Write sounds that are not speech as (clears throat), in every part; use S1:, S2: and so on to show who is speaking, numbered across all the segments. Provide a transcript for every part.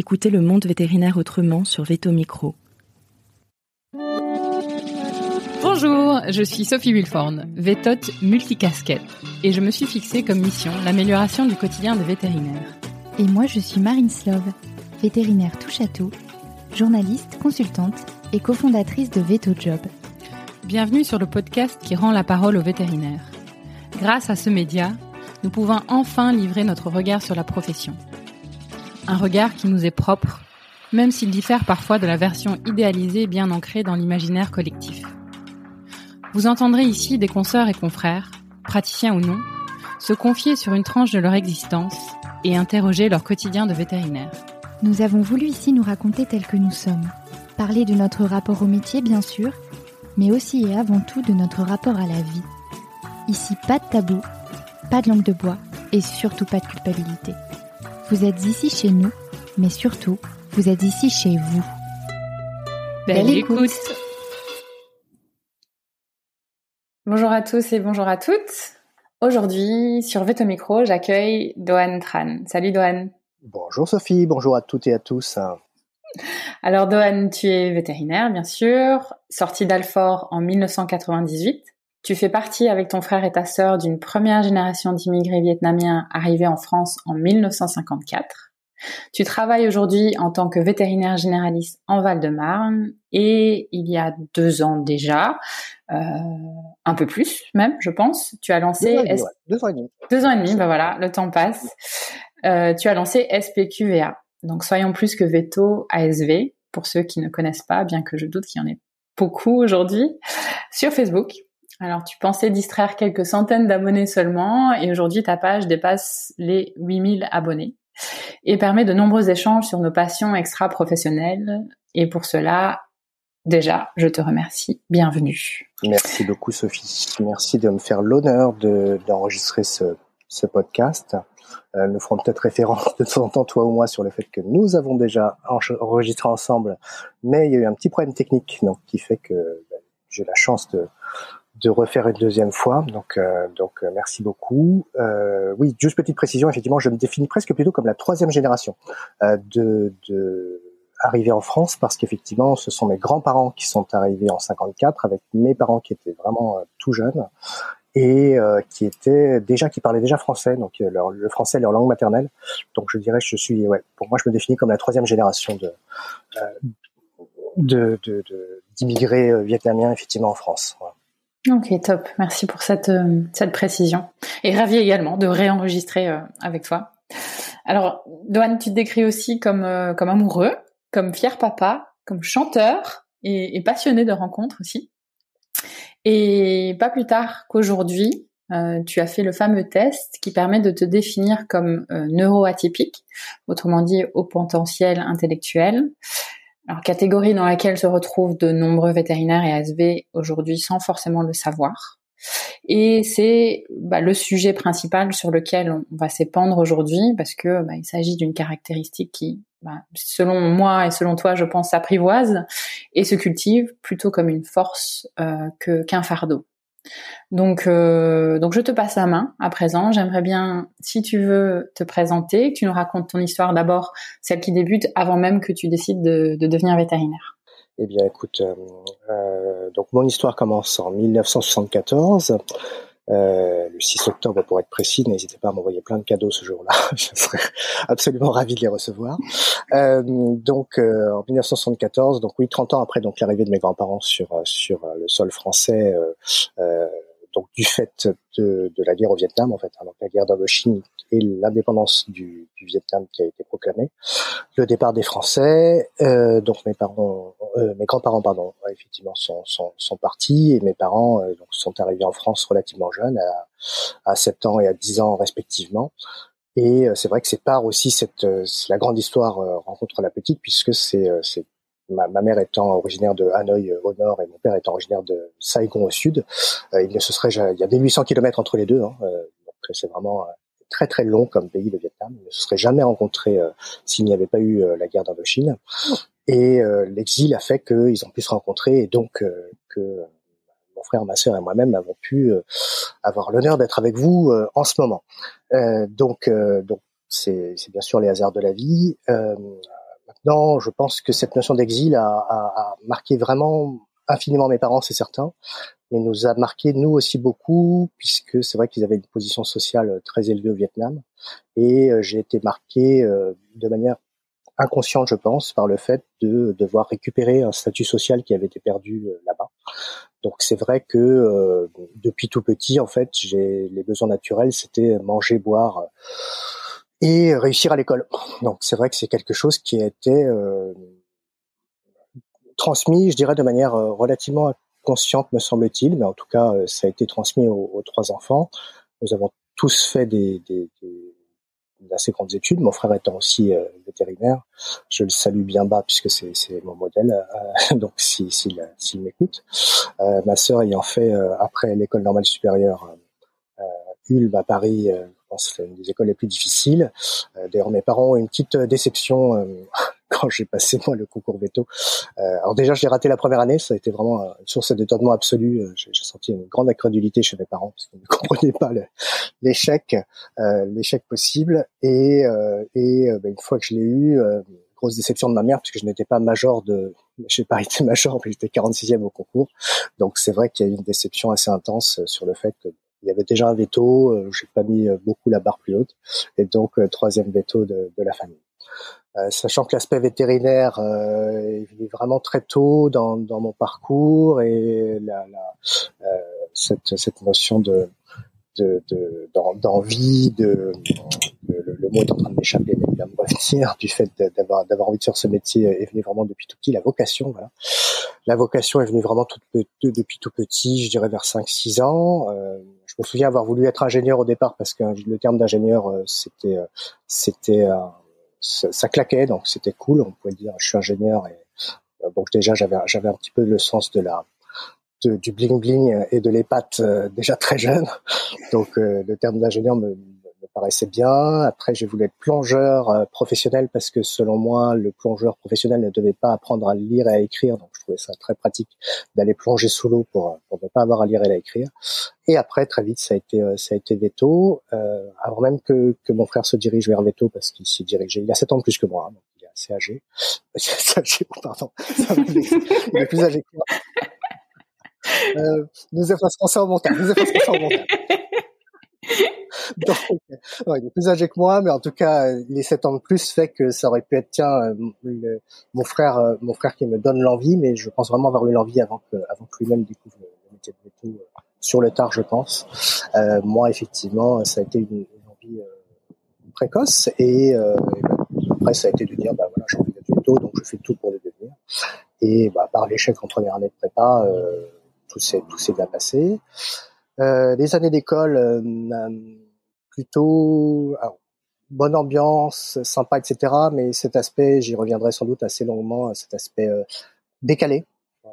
S1: Écoutez le monde vétérinaire autrement sur Veto Micro.
S2: Bonjour, je suis Sophie Wilforn, vétote multicasquette, et je me suis fixée comme mission l'amélioration du quotidien des vétérinaires.
S3: Et moi, je suis Marine Slove, vétérinaire touche à tout, journaliste, consultante et cofondatrice de Veto Job.
S2: Bienvenue sur le podcast qui rend la parole aux vétérinaires. Grâce à ce média, nous pouvons enfin livrer notre regard sur la profession. Un regard qui nous est propre, même s'il diffère parfois de la version idéalisée bien ancrée dans l'imaginaire collectif. Vous entendrez ici des consoeurs et confrères, praticiens ou non, se confier sur une tranche de leur existence et interroger leur quotidien de vétérinaire.
S3: Nous avons voulu ici nous raconter tels que nous sommes, parler de notre rapport au métier bien sûr, mais aussi et avant tout de notre rapport à la vie. Ici, pas de tabou, pas de langue de bois et surtout pas de culpabilité. Vous êtes ici chez nous, mais surtout, vous êtes ici chez vous.
S2: Belle, écoute. Bonjour à tous et bonjour à toutes. Aujourd'hui, sur Veto Micro, j'accueille Dohan Tran. Salut Dohan.
S4: Bonjour Sophie, bonjour à toutes et à tous.
S2: Alors Dohan, tu es vétérinaire bien sûr, sorti d'Alfort en 1998. Tu fais partie avec ton frère et ta sœur d'une première génération d'immigrés vietnamiens arrivés en France en 1954. Tu travailles aujourd'hui en tant que vétérinaire généraliste en Val-de-Marne et il y a deux ans déjà, euh, un peu plus même, je pense, tu as lancé
S4: deux ans et demi.
S2: Deux ans et demi, ben voilà, le temps passe. Euh, tu as lancé SPQVA. Donc soyons plus que veto ASV pour ceux qui ne connaissent pas, bien que je doute qu'il y en ait beaucoup aujourd'hui sur Facebook. Alors, tu pensais distraire quelques centaines d'abonnés seulement et aujourd'hui, ta page dépasse les 8000 abonnés et permet de nombreux échanges sur nos passions extra-professionnelles. Et pour cela, déjà, je te remercie. Bienvenue.
S4: Merci beaucoup, Sophie. Merci de me faire l'honneur d'enregistrer ce, podcast. Euh, nous ferons peut-être référence de temps en temps, toi ou moi, sur le fait que nous avons déjà enregistré ensemble, mais il y a eu un petit problème technique donc, qui fait que ben, j'ai la chance de, de refaire une deuxième fois. Donc, euh, donc euh, merci beaucoup. Euh, oui, juste petite précision. Effectivement, je me définis presque plutôt comme la troisième génération euh, de, de arrivée en France parce qu'effectivement, ce sont mes grands-parents qui sont arrivés en 54 avec mes parents qui étaient vraiment tout jeunes et qui étaient déjà qui parlaient déjà français, donc leur, le français leur langue maternelle. Donc je dirais, je suis, ouais, pour moi, je me définis comme la troisième génération de de, d'immigrés de, vietnamiens effectivement en France.
S2: Ok, top. Merci pour cette, euh, cette précision. Et ravi également de réenregistrer euh, avec toi. Alors, Doane, tu te décris aussi comme, euh, comme amoureux, comme fier papa, comme chanteur et, passionné de rencontres aussi. Et pas plus tard qu'aujourd'hui, tu as fait le fameux test qui permet de te définir comme neuroatypique, autrement dit au potentiel intellectuel. Alors, catégorie dans laquelle se retrouvent de nombreux vétérinaires et ASV aujourd'hui sans forcément le savoir. Et c'est bah, le sujet principal sur lequel on va s'épandre aujourd'hui parce que bah, il s'agit d'une caractéristique qui, bah, selon moi et selon toi, je pense, s'apprivoise et se cultive plutôt comme une force euh, que qu'un fardeau. Donc, euh, donc je te passe la main à présent. J'aimerais bien, si tu veux te présenter, que tu nous racontes ton histoire d'abord, celle qui débute avant même que tu décides de, de devenir vétérinaire.
S4: Eh bien, écoute, euh, euh donc mon histoire commence en 1974. Euh, le 6 octobre pour être précis, n'hésitez pas à m'envoyer plein de cadeaux ce jour-là, (laughs) je serais absolument ravi de les recevoir. Euh, donc euh, en 1974, donc oui, 30 ans après donc l'arrivée de mes grands-parents sur sur le sol français, euh, donc du fait de, de, la guerre au Vietnam en fait, hein, donc la guerre d'Indochine et l'indépendance du, du, Vietnam qui a été proclamée, le départ des Français, euh, donc mes parents, euh, mes grands-parents pardon, effectivement sont, sont, sont, partis et mes parents euh, donc sont arrivés en France relativement jeunes, à, à 7 ans et à 10 ans respectivement. Et euh, c'est vrai que c'est par aussi cette euh, la grande histoire rencontre la petite puisque c'est Ma, ma, mère étant originaire de Hanoï au nord et mon père étant originaire de Saigon au sud, euh, il ne se serait il y a 1800 kilomètres entre les deux, hein, euh, donc c'est vraiment très très long comme pays le Vietnam. Ils ne se seraient jamais rencontrés euh, s'il n'y avait pas eu euh, la guerre d'Indochine. Et euh, l'exil a fait qu'ils ont pu se rencontrer et donc que mon frère, ma sœur et moi-même avons pu avoir l'honneur d'être avec vous en ce moment. donc donc c'est bien sûr les hasards de la vie. Maintenant, je pense que cette notion d'exil a, a, a, marqué vraiment infiniment mes parents, c'est certain, mais nous a marqué nous aussi beaucoup, puisque c'est vrai qu'ils avaient une position sociale très élevée au Vietnam, et j'ai été marqué de manière inconsciente, je pense, par le fait de devoir récupérer un statut social qui avait été perdu là-bas. Donc c'est vrai que euh, depuis tout petit, en fait, j'ai les besoins naturels, c'était manger, boire et réussir à l'école. Donc c'est vrai que c'est quelque chose qui a été euh, transmis, je dirais, de manière euh, relativement consciente, me semble-t-il, mais en tout cas, ça a été transmis aux, trois enfants. Nous avons tous fait des, des, des d'assez grandes études, mon frère étant aussi euh, vétérinaire. Je le salue bien bas puisque c'est, mon modèle, euh, (laughs) donc s'il si, si, m'écoute. Euh, ma sœur ayant fait, après l'école normale supérieure, Ulm à Paris, pense que c'est une des écoles les plus difficiles. D'ailleurs, mes parents ont une petite déception (laughs) quand j'ai passé moi le concours veto. Euh, alors déjà, je l'ai raté la première année, ça a été vraiment une source d'étonnement absolu. Euh, j'ai senti une grande incrédulité chez mes parents parce qu'ils ne (laughs) comprenaient pas l'échec, euh, l'échec possible. Et, euh, et ben, une fois que je l'ai eu, grosse déception de ma mère puisque je n'étais pas major de, (laughs) j'ai pas été major, mais j'étais 46e au concours. Donc c'est vrai qu'il y a eu une déception assez intense sur le fait que il y avait déjà un veto, j'ai pas mis beaucoup la barre plus haute, et donc troisième veto de, de la famille. Euh, sachant que l'aspect vétérinaire euh, est vraiment très tôt dans, dans mon parcours et la, la, euh, cette, cette notion de d'envie, de, de, de, le, mot est en train de m'échapper, mais il va me revenir du fait d'avoir d'avoir envie de faire ce métier est venu vraiment depuis tout petit. La vocation, voilà. La vocation est venue vraiment tout, depuis tout petit, je dirais vers 5-6 ans. Euh, me souviens avoir voulu être ingénieur au départ parce que le terme d'ingénieur, c'était c'était ça, claquait, donc c'était cool. On pouvait dire, je suis ingénieur et euh, donc déjà j'avais j'avais un petit peu le sens de la du bling bling et de l'épate euh, déjà très jeune. Donc euh, le terme d'ingénieur me, paraissait bien. Après, j'ai voulu être plongeur euh, professionnel parce que selon moi, le plongeur professionnel ne devait pas apprendre à lire et à écrire. Donc, je trouvais ça très pratique d'aller plonger sous l'eau pour, pour ne pas avoir à lire et à écrire. Et après, très vite, ça a été euh, ça a été veto. Euh, avant même que, que mon frère se dirige vers veto parce qu'il s'y dirigeait. Il a 7 ans de plus que moi, hein, donc il est assez âgé. (laughs) âgé, (laughs) pardon. il est plus âgé que moi. Euh, nous effacerons ça au montage. Nous effacerons ça au montage. (laughs) Donc, il est plus âgé que moi, mais en tout cas, les 7 ans de plus fait que ça aurait pu être, tiens, euh, mon frère, euh, mon frère qui me donne l'envie, mais je pense vraiment avoir eu l'envie avant que, avant que lui-même découvre le, métier de euh, sur le tard, je pense. Euh, moi, effectivement, ça a été une, envie précoce, et, euh, ben, après, ça a été de dire, bah voilà, j'ai envie d'être veto, donc je fais tout pour le devenir. Et bah, par l'échec en première année de prépa, tout s'est tout s'est bien passé. Euh, les années d'école, euh, plutôt bonne ambiance, sympa, etc. Mais cet aspect, j'y reviendrai sans doute assez longuement, cet aspect euh, décalé,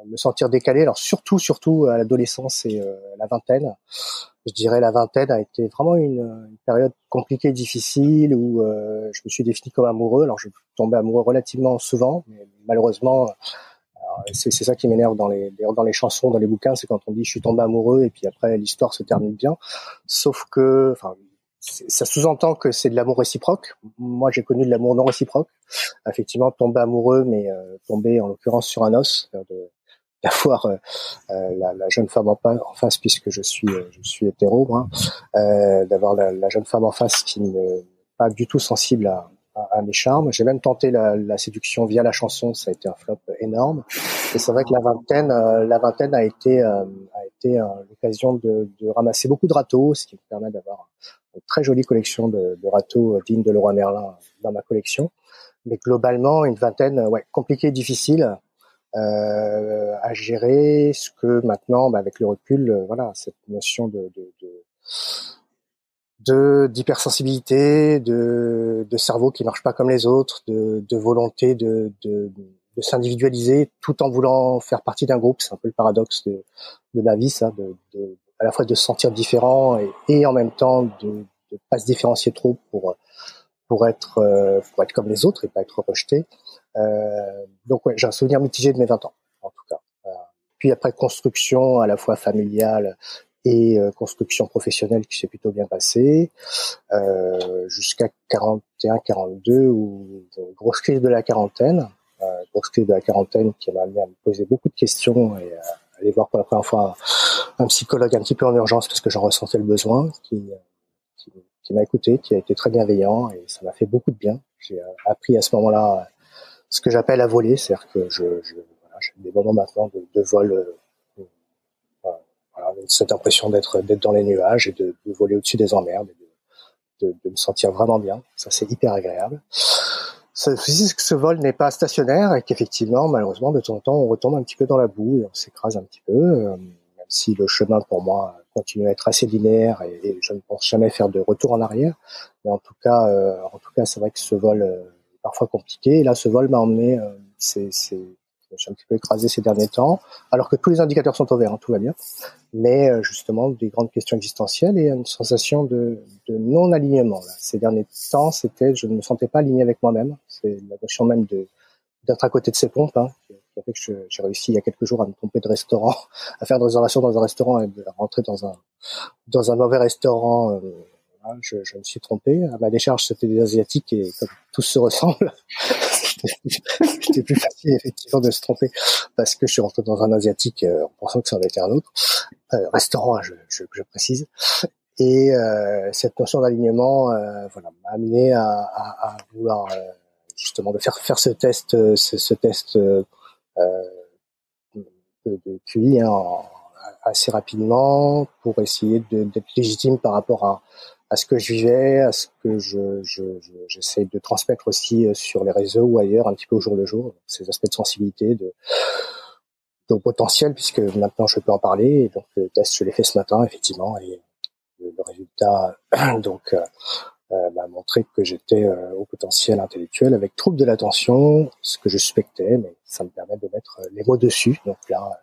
S4: me sentir décalé. Alors surtout, surtout à l'adolescence et la vingtaine. Je dirais la vingtaine a été vraiment une, une période compliquée, difficile, où je me suis défini comme amoureux. Alors je tombais amoureux relativement souvent, mais malheureusement c'est ça qui m'énerve dans les, dans les chansons, dans les bouquins, c'est quand on dit je suis tombé amoureux et puis après l'histoire se termine bien. Sauf que, ça sous-entend que c'est de l'amour réciproque. Moi, j'ai connu de l'amour non réciproque. Effectivement, tomber amoureux, mais euh, tomber en l'occurrence sur un os, d'avoir euh, euh, la, jeune femme en, face, puisque je suis je suis hétéro, d'avoir la, la, jeune femme en face qui n'est pas du tout sensible à, à, mes charmes. J'ai même tenté la, la, séduction via la chanson, ça a été un flop énorme. Et c'est vrai que la vingtaine, euh, la vingtaine a été euh, a été euh, l'occasion de, de, ramasser beaucoup de râteaux, ce qui me permet d'avoir une très jolie collection de, de râteaux dignes de Leroy Merlin dans ma collection. Mais globalement, une vingtaine, ouais, compliquée, difficile. À gérer, ce que maintenant, bah, avec le recul, voilà, cette notion de, de, de d'hypersensibilité, de, de cerveau qui marche pas comme les autres, de, de volonté de, de, de s'individualiser tout en voulant faire partie d'un groupe. C'est un peu le paradoxe de, de ma vie, ça, de, de, à la fois de se sentir différent et, et en même temps de ne pas se différencier trop pour pour être euh, pour être comme les autres et pas être rejeté. Euh, donc ouais, j'ai un souvenir mitigé de mes 20 ans, en tout cas. Puis après construction à la fois familiale et construction professionnelle qui s'est plutôt bien passée, jusqu'à 41, 42 ou grosse crise de la quarantaine, grosse crise de la quarantaine qui m'a amené à me poser beaucoup de questions et à aller voir pour la première fois un psychologue un petit peu en urgence parce que j'en ressentais le besoin, qui, qui, m'a écouté, qui a été très bienveillant et ça m'a fait beaucoup de bien. J'ai appris à ce moment-là ce que j'appelle à voler, c'est-à-dire que je, je voilà, j'ai des moments maintenant de, de vol, euh, voilà, cette impression d'être dans les nuages et de, de voler au-dessus des emmerdes, et de, de, me sentir vraiment bien. Ça c'est hyper agréable. Ça que ce vol n'est pas stationnaire et qu'effectivement, malheureusement, de temps en temps, on retombe un petit peu dans la boue et on s'écrase un petit peu. Euh, même si le chemin pour moi continue à être assez linéaire et, je ne pense jamais faire de retour en arrière. Mais en tout cas, euh, en tout cas, c'est vrai que ce vol parfois compliqué. Et là, ce vol m'a emmené, euh, c'est, je suis un petit peu écrasé ces derniers temps, alors que tous les indicateurs sont au vert, hein, tout va bien. Mais euh, justement, des grandes questions existentielles et une sensation de, de non-alignement. Ces derniers temps, c'était, je ne me sentais pas aligné avec moi-même. C'est la notion même d'être à côté de ses pompes, hein, qui a fait que j'ai réussi il y a quelques jours à me tromper de restaurant, (laughs) à faire une réservation dans un restaurant et de rentrer dans un dans un mauvais restaurant. Euh, je, me suis trompé. À ma décharge, c'était des Asiatiques et comme tous se ressemblent, (laughs) c'était plus facile effectivement de se tromper parce que je suis rentré dans un Asiatique euh, en pensant que ça en était un autre. Euh, restaurant, je, précise. Et euh, cette notion d'alignement voilà, m'a amené à, vouloir justement de faire faire ce test, ce, test de, de QI hein, assez rapidement pour essayer d'être légitime par rapport à, à ce que je vivais, à ce que je, je, j'essaie de transmettre aussi euh, sur les réseaux ou ailleurs, un petit peu au jour le jour, ces aspects de sensibilité, de, de potentiel, puisque maintenant je peux en parler. Et donc le test, je l'ai fait ce matin, effectivement, et le, résultat (clears throat) donc euh, euh, m'a montré que j'étais euh, au potentiel intellectuel avec trouble de l'attention, ce que je suspectais, mais ça me permet de mettre les mots dessus. Donc là,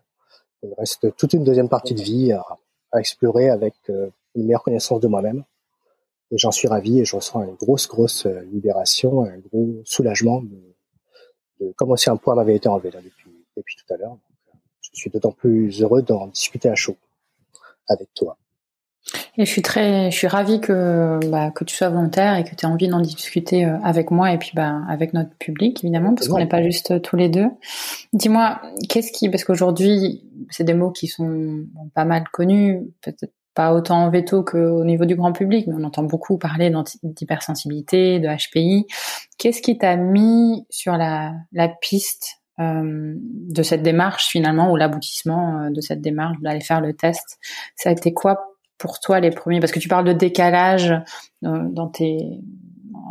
S4: il me reste toute une deuxième partie de vie à, à explorer avec une meilleure connaissance de moi-même et j'en suis ravi et je ressens une grosse, grosse euh, libération, un gros soulagement de, de comme si un poids m'avait été enlevé là, depuis, depuis tout à l'heure. Euh, je suis d'autant plus heureux d'en discuter à chaud avec toi.
S2: Et je suis très, je suis ravie que bah, que tu sois volontaire et que tu aies envie d'en discuter euh, avec moi et puis bah avec notre public évidemment parce qu'on n'est pas juste tous les deux. Dis-moi, qu'est-ce qui, parce qu'aujourd'hui c'est des mots qui sont pas mal connus, peut-être pas autant en veto qu'au niveau du grand public, mais on entend beaucoup parler d'hypersensibilité, de HPI. Qu'est-ce qui t'a mis sur la, la piste euh, de cette démarche finalement, ou l'aboutissement euh, de cette démarche d'aller faire le test? Ça a été quoi pour toi les premiers? Parce que tu parles de décalage euh, dans tes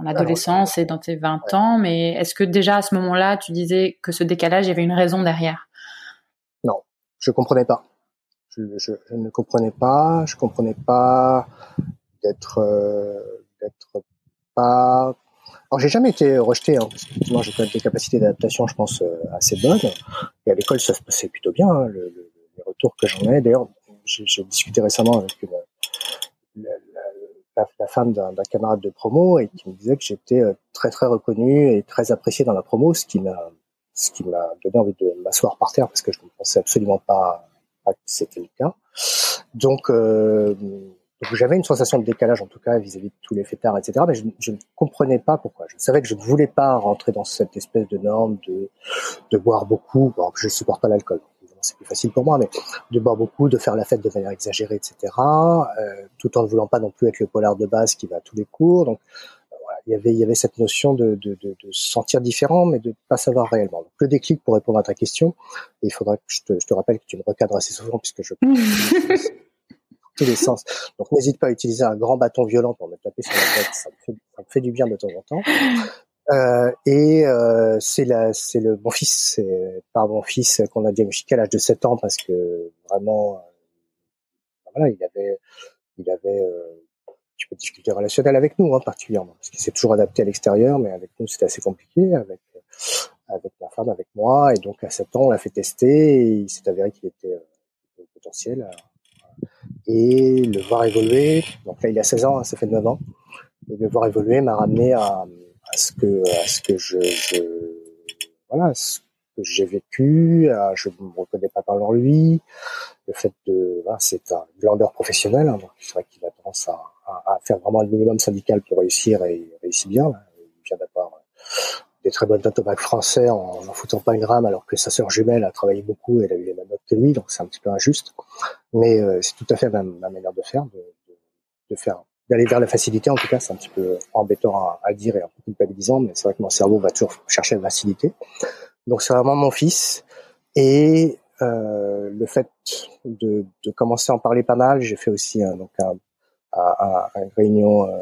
S2: en adolescence et dans tes 20 ans, mais est-ce que déjà à ce moment-là, tu disais que ce décalage, il y avait une raison derrière?
S4: Non, je comprenais pas je, je, je, ne comprenais pas, je comprenais pas d'être euh, d'être pas. Alors j'ai jamais été rejeté, hein, parce que j'ai quand même des capacités d'adaptation, je pense, euh, assez bonnes. Et à l'école ça se passait plutôt bien, hein, le, le, les retours que j'en ai. D'ailleurs, j'ai discuté récemment avec une, la, la, la, femme d'un camarade de promo et qui me disait que j'étais euh, très très reconnu et très apprécié dans la promo, ce qui m'a ce qui m'a donné envie de m'asseoir par terre parce que je ne pensais absolument pas que c'était le cas. Donc, euh, j'avais une sensation de décalage en tout cas vis-à-vis de tous les fêtards, etc. Mais je, ne comprenais pas pourquoi. Je savais que je ne voulais pas rentrer dans cette espèce de norme de, de boire beaucoup. Je supporte pas l'alcool, c'est plus facile pour moi, mais de boire beaucoup, de faire la fête de manière exagérée, etc. Euh, tout en ne voulant pas non plus être le polar de base qui va à tous les cours. Donc, y avait, il y avait cette notion de, de, de, de se sentir différent, mais de pas savoir réellement. Donc, le déclic pour répondre à ta question, il faudra que je te, je te rappelle que tu me recadres assez souvent puisque je (laughs) tous les sens. Donc n'hésite pas à utiliser un grand bâton violent pour me taper sur la tête, ça me fait, ça me fait du bien de temps en temps. Euh, et euh, c'est la, c'est le mon fils, c'est par mon fils qu'on a diagnostiqué à l'âge de 7 ans parce que vraiment, euh, voilà, il avait, il avait euh, tu peux difficulté relationnelle avec nous, hein, particulièrement, parce qu'il s'est toujours adapté à l'extérieur, mais avec nous, c'était assez compliqué, avec avec ma femme, avec moi, et donc à 7 ans, on l'a fait tester, et il s'est avéré qu'il était, euh, potentiel, euh, et le voir évoluer, donc là, il a 16 ans, hein, ça fait 9 ans, et le voir évoluer m'a ramené à, à ce que, à ce que je, je voilà, j'ai vécu, je ne me reconnais pas dans lui, le fait de, c'est un glandeur professionnel, hein, donc c'est vrai qu'il a tendance à, faire vraiment le minimum syndical pour réussir et il réussit bien. Il vient d'avoir des très bonnes notes au bac français en n'en foutant pas une rame alors que sa sœur jumelle a travaillé beaucoup et elle a eu les mêmes notes que lui, donc c'est un petit peu injuste. Mais euh, c'est tout à fait ma, ma manière de faire, de faire d'aller vers la facilité. En tout cas, c'est un petit peu embêtant à, à, dire et un peu culpabilisant, mais c'est vrai que mon cerveau va toujours chercher la facilité. Donc c'est vraiment mon fils et euh, le fait de, de, commencer à en parler pas mal. J'ai fait aussi un, donc un, un, une réunion, euh,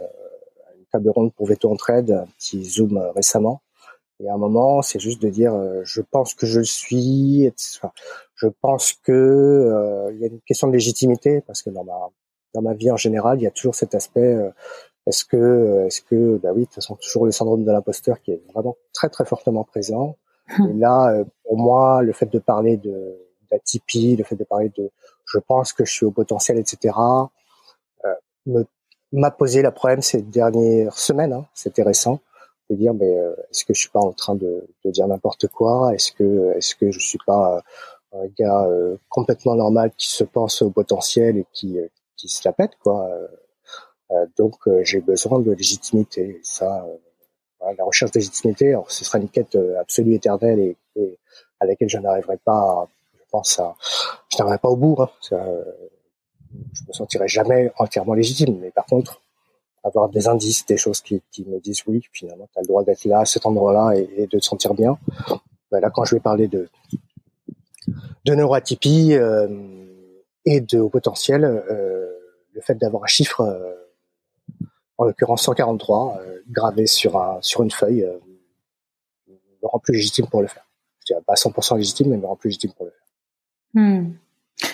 S4: une table ronde pour Veto Entraide, un petit zoom euh, récemment et à un moment, c'est juste de dire, euh, je pense que je le suis. Etc. Je pense que euh, il y a une question de légitimité parce que dans ma dans ma vie en général, il y a toujours cet aspect. Euh, est-ce que est-ce que bah oui, de toute façon toujours le syndrome de l'imposteur qui est vraiment très très fortement présent. Et là, pour moi, le fait de parler de d'Atipi, le fait de parler de, je pense que je suis au potentiel, etc. me m'a posé le problème ces dernières semaines. Hein, C'était récent de dire mais euh, est-ce que je suis pas en train de, de dire n'importe quoi? Est-ce que est-ce que je suis pas euh, un gars euh, complètement normal qui se pense au potentiel et qui qui se la pète quoi Donc j'ai besoin de légitimité. ça, la recherche de légitimité, alors ce sera une quête absolue éternelle et, et à laquelle je n'arriverai pas. je pense à, je n'arriverai pas au bout. Hein, ça, je me sentirai jamais entièrement légitime. Mais par contre, avoir des indices, des choses qui, qui me disent oui, finalement, tu as le droit d'être là, à cet endroit-là, et, de te sentir bien. Ben là, quand je vais parler de, de neuroatypie euh, et de haut potentiel, euh, le fait d'avoir un chiffre, euh, en l'occurrence 143, euh, gravé sur, un, sur une feuille, euh, me rend plus légitime pour le faire. Je dirais pas 100% légitime, mais me rend plus légitime pour le faire.
S2: Hmm.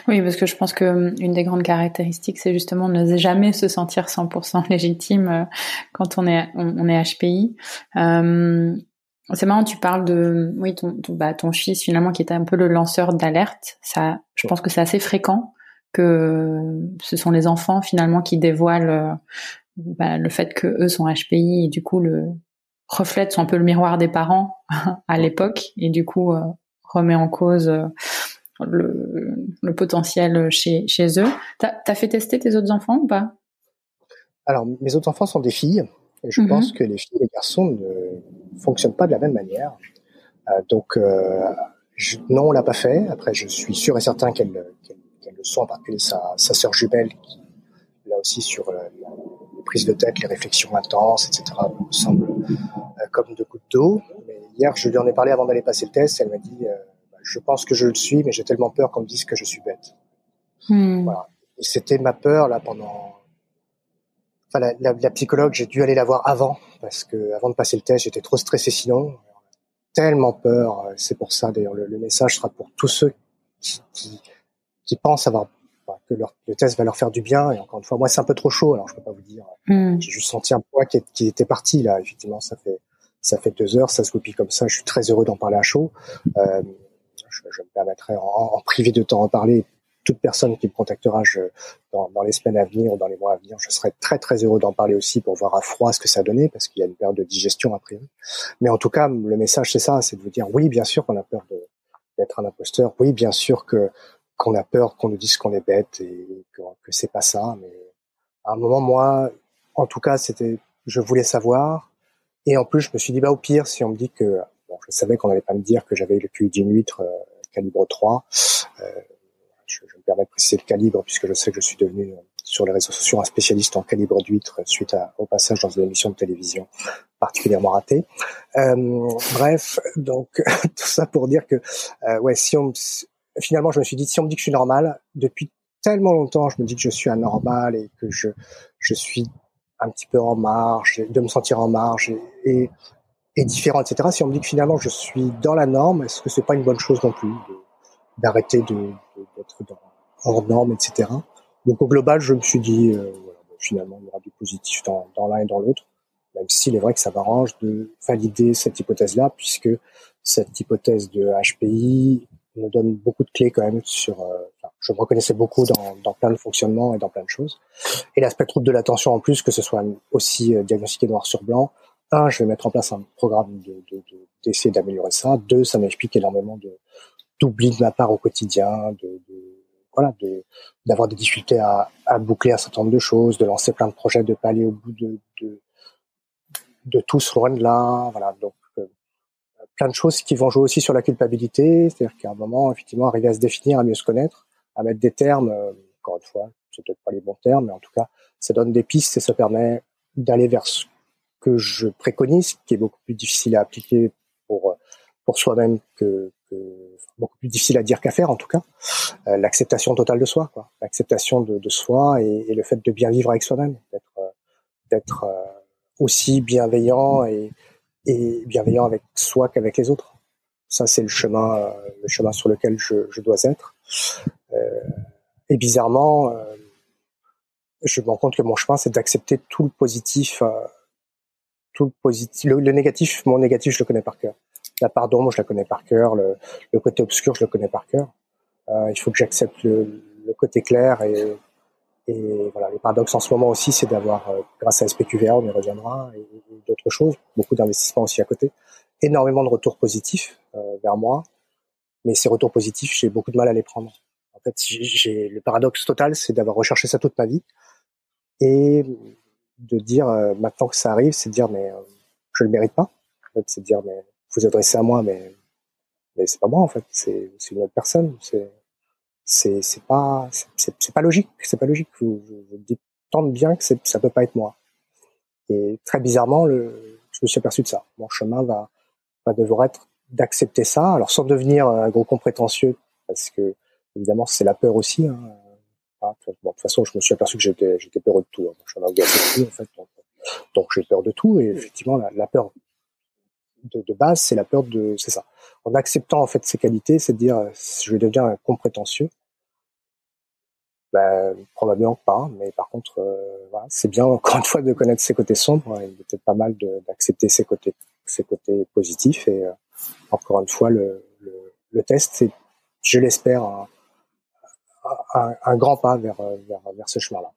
S2: Oui, parce que je pense que hum, une des grandes caractéristiques, c'est justement ne jamais se sentir 100% légitime euh, quand on est on, est HPI. Euh, c'est marrant, tu parles de oui ton ton, bah, ton fils finalement qui était un peu le lanceur d'alerte. Ça, je pense que c'est assez fréquent que ce sont les enfants finalement qui dévoilent euh, bah, le fait que eux sont HPI et du coup le reflète sont un peu le miroir des parents (laughs) à l'époque et du coup euh, remet en cause le, le potentiel chez, chez eux. T'as as fait tester tes autres enfants ou pas?
S4: Alors, mes autres enfants sont des filles. Et je mhm. pense que les filles et les garçons ne fonctionnent pas de la même manière. Euh, donc, euh, je, non, on l'a pas fait. Après, je suis sûr et certain qu'elles le sont, en particulier sa, sa sœur jumelle, qui, là aussi, sur euh, prises de tête, les réflexions intenses, etc., me semble euh, comme de gouttes d'eau. Hier, je lui en ai parlé avant d'aller passer le test. Elle m'a dit euh, je pense que je le suis, mais j'ai tellement peur qu'on me dise que je suis bête. Hmm. Voilà. C'était ma peur là pendant. Enfin, la, la, la psychologue, j'ai dû aller la voir avant parce que avant de passer le test, j'étais trop stressé sinon. Tellement peur. C'est pour ça d'ailleurs le, le, message sera pour tous ceux qui, qui, qui pensent avoir que leur, le test va leur faire du bien. Et encore une fois, moi c'est un peu trop chaud, alors je peux pas vous dire. Hmm. J'ai juste senti un poids qui, qui, était parti là. Effectivement, ça fait ça fait deux heures, ça se goupille comme ça. Je suis très heureux d'en parler à chaud. Euh, je, je me permettrai en, en, privé de t'en parler. Toute personne qui me contactera je, dans, dans, les semaines à venir ou dans les mois à venir, je serai très très heureux d'en parler aussi pour voir à froid ce que ça donnait parce qu'il y a une période de digestion après. Mais en tout cas, le message c'est ça, c'est de vous dire oui, bien sûr qu'on a peur d'être un imposteur. Oui, bien sûr que qu'on a peur qu'on nous dise qu'on est bête et que, c'est pas ça. Mais à un moment, moi, en tout cas, c'était, je voulais savoir. Et en plus, je me suis dit, bah, au pire, si on me dit que je savais qu'on n'allait pas me dire que j'avais le QI d'une huître euh, calibre 3. Euh, je, me permets de préciser le calibre puisque je sais que je suis devenu euh, sur les réseaux sociaux un spécialiste en calibre d'huître suite au passage dans une émission de télévision particulièrement ratée. Bref, donc (laughs) tout ça pour dire que ouais, si on finalement je me suis dit si on me dit que je suis normal depuis tellement longtemps, je me dis que je suis anormal et que je je suis un petit peu en marge, de me sentir en marge et, et différent, etc. Si on me dit que finalement je suis dans la norme, est-ce que c'est pas une bonne chose non plus d'arrêter d'être hors norme, etc. Donc au global, je me suis dit, euh, voilà, finalement, il y aura du positif dans, dans l'un et dans l'autre, même s'il est vrai que ça m'arrange de valider cette hypothèse-là, puisque cette hypothèse de HPI me donne beaucoup de clés quand même sur. Euh, je me reconnaissais beaucoup dans, dans plein de fonctionnements et dans plein de choses. Et l'aspect trouble de l'attention en plus, que ce soit aussi euh, diagnostiqué noir sur blanc, un, je vais mettre en place un programme de, d'essayer d'améliorer ça. Deux, ça m'explique énormément de d'oubli de ma part au quotidien, de, de voilà, de d'avoir des difficultés à, à, boucler un certain nombre de choses, de lancer plein de projets, de pas aller au bout de de, de tous loin de là, voilà. Donc plein de choses qui vont jouer aussi sur la culpabilité, c'est-à-dire qu'à un moment, effectivement, arriver à se définir, à mieux se connaître, à mettre des termes. Euh, encore une fois, c'est peut-être pas les bons termes, mais en tout cas, ça donne des pistes et ça permet d'aller vers ce que je préconise, qui est beaucoup plus difficile à appliquer pour pour soi-même que, que, beaucoup plus difficile à dire qu'à faire en tout cas. Euh, l'acceptation totale de soi, quoi. L'acceptation de, de, soi et, le fait de bien vivre avec soi-même, d'être euh, d'être euh, aussi bienveillant et, et bienveillant avec soi qu'avec les autres. Ça, c'est le chemin, euh, le chemin sur lequel je, je dois être. Euh, et bizarrement, je me rends compte que mon chemin, c'est d'accepter tout le positif, tout le positif, le, négatif. Mon négatif, je le connais par cœur. La part d'ombre, je la connais par cœur. Le, le, côté obscur, je le connais par cœur. Euh, il faut que j'accepte le, le, côté clair et, et voilà. Le paradoxe en ce moment aussi, c'est d'avoir, euh, grâce à SPQVA, on y reviendra, et, d'autres choses, beaucoup d'investissements aussi à côté, énormément de retours positifs euh, vers moi. Mais ces retours positifs, j'ai beaucoup de mal à les prendre. En fait, j'ai le paradoxe total, c'est d'avoir recherché ça toute ma vie et de dire euh, maintenant que ça arrive, c'est de dire mais euh, je le mérite pas. En fait, c'est de dire mais vous adressez à moi, mais mais c'est pas moi en fait, c'est une autre personne. C'est c'est pas c'est c'est pas logique, c'est pas logique. Vous dites tant de bien que ça peut pas être moi. Et très bizarrement, le, je me suis aperçu de ça. Mon chemin va va devoir être d'accepter ça, alors sans devenir un gros con prétentieux, parce que évidemment c'est la peur aussi. Hein. Bon, de toute façon, je me suis aperçu que j'étais j'étais peureux de tout. Hein. Je en fait, donc, j'ai peur de tout. Et effectivement, la peur de, base, c'est la peur de, c'est ça. En acceptant en fait ces qualités, c'est de dire, je vais devenir un con prétentieux. Ben, probablement pas, mais par contre, euh, c'est bien encore une fois de connaître ses côtés sombres. Il est peut-être pas mal d'accepter ses côtés, ses côtés positifs. Et euh, encore une fois, le, le, test, c'est, je l'espère, un, un, un, grand pas vers, vers, vers ce chemin-là.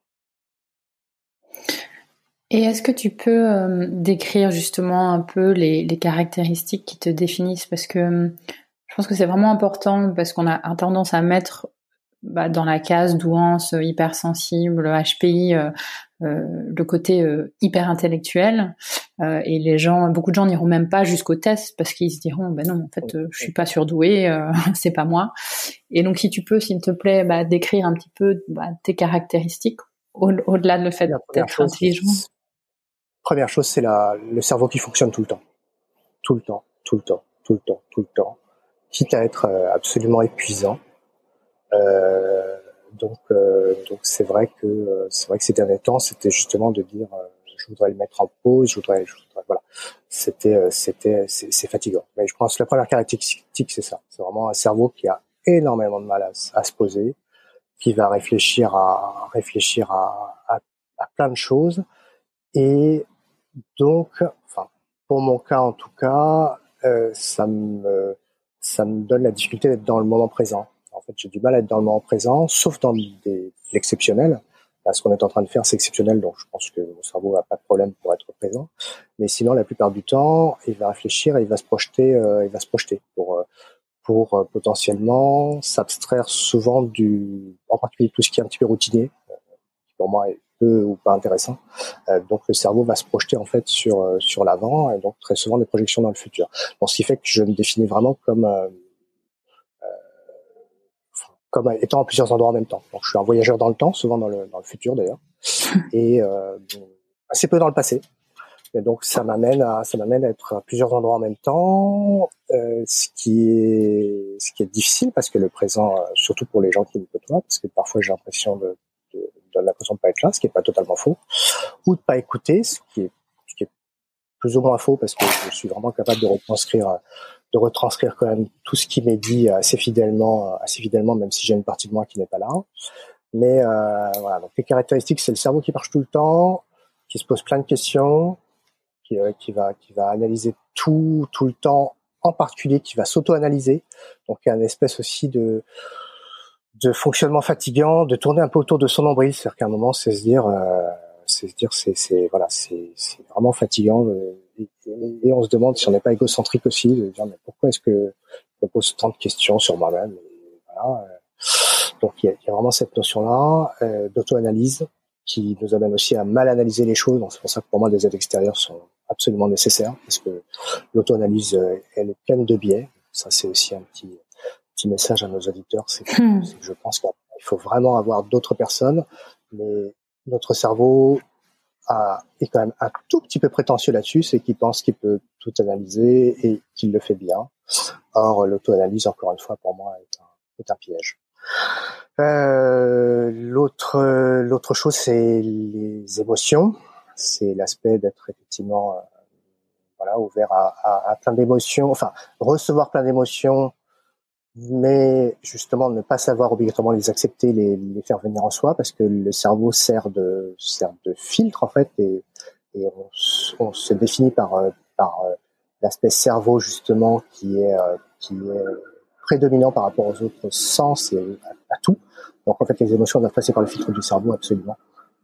S2: Et est-ce que tu peux euh, décrire justement un peu les, les, caractéristiques qui te définissent? Parce que euh, je pense que c'est vraiment important parce qu'on a tendance à mettre bah, dans la case douance, hypersensible, HPI, euh, euh, le côté euh, hyper intellectuel. et les gens, beaucoup de gens n'iront même pas jusqu'au test parce qu'ils se diront, ben non, en fait, je suis pas surdoué, (laughs) c'est pas moi. Et donc, si tu peux, s'il te plaît, bah, décrire un petit peu bah, tes caractéristiques au-delà de le fait d'être intelligent.
S4: Première chose, c'est le cerveau qui fonctionne tout le temps. Tout le temps, tout le temps, tout le temps, tout le temps. Quitte à être euh, absolument épuisant. Euh, donc, euh, c'est vrai que ces derniers temps, c'était justement de dire, je voudrais le mettre en pause, je voudrais, voilà. C'était, c'était, c'est fatigant. Mais je pense que la première caractéristique, c'est ça. C'est vraiment un cerveau qui a énormément de mal à, se poser, qui va réfléchir à plein de choses et donc, enfin, pour mon cas en tout cas, euh, ça me ça me donne la difficulté d'être dans le moment présent. En fait, j'ai du mal à être dans le moment présent, sauf dans l'exceptionnel. Là, ce qu'on est en train de faire, c'est exceptionnel, donc je pense que mon cerveau n'a pas de problème pour être présent. Mais sinon, la plupart du temps, il va réfléchir et il va se projeter, euh, il va se projeter pour euh, pour euh, potentiellement s'abstraire souvent du, en particulier tout ce qui est un petit peu routinier, qui pour moi est peu ou pas intéressant. Euh, donc le cerveau va se projeter en fait sur euh, sur l'avant et donc très souvent des projections dans le futur. Donc ce qui fait que je me définis vraiment comme euh, comme étant à plusieurs endroits en même temps. Donc je suis un voyageur dans le temps, souvent dans le dans le futur d'ailleurs, (laughs) et assez peu dans le passé. Et donc ça m'amène à ça m'amène à être à plusieurs endroits en même temps, euh, ce qui est ce qui est difficile parce que le présent, surtout pour les gens qui me côtoient, parce que parfois j'ai l'impression de donne l'impression de pas être là, ce qui est pas totalement faux, ou de pas écouter, ce qui est, plus ou moins faux parce que je suis vraiment capable de retranscrire, de retranscrire quand même tout ce qui m'est dit assez fidèlement, assez fidèlement, même si j'ai une partie de moi qui n'est pas là. Mais euh, voilà, donc les caractéristiques, c'est le cerveau qui marche tout le temps, qui se pose plein de questions, qui, euh, qui va qui va analyser tout tout le temps, en particulier qui va s'auto-analyser. Donc il y a une espèce aussi de de fonctionnement fatigant, de tourner un peu autour de son nombril, c'est-à-dire qu'à un moment, c'est se dire, euh, c'est se dire, c'est, c'est voilà, c'est, c'est vraiment fatigant. Euh, et, on se demande si on n'est pas égocentrique aussi, de dire mais pourquoi est-ce que je me pose tant de questions sur moi-même voilà. Donc il y, a, vraiment cette notion-là euh, d'auto-analyse qui nous amène aussi à mal analyser les choses. Donc c'est pour ça que pour moi des aides extérieures sont absolument nécessaires parce que l'auto-analyse euh, elle est pleine de biais. Ça c'est aussi un petit petit message à nos auditeurs, c'est que, hmm. que, je pense qu'il faut vraiment avoir d'autres personnes, mais notre cerveau a, est quand même un tout petit peu prétentieux là-dessus, c'est qu'il pense qu'il peut tout analyser et qu'il le fait bien. Or, l'auto-analyse, encore une fois, pour moi, est un, est un piège. Euh, l'autre, l'autre chose, c'est les émotions. C'est l'aspect d'être effectivement, euh, voilà, ouvert à, à, à plein d'émotions. Enfin, recevoir plein d'émotions mais justement ne pas savoir obligatoirement les accepter, les, les, faire venir en soi, parce que le cerveau sert de sert de filtre en fait, et, et on, on, se définit par euh, par euh, l'aspect cerveau justement qui est euh, qui est prédominant par rapport aux autres sens et à, tout. Donc en fait, les émotions doivent passer par le filtre du cerveau absolument,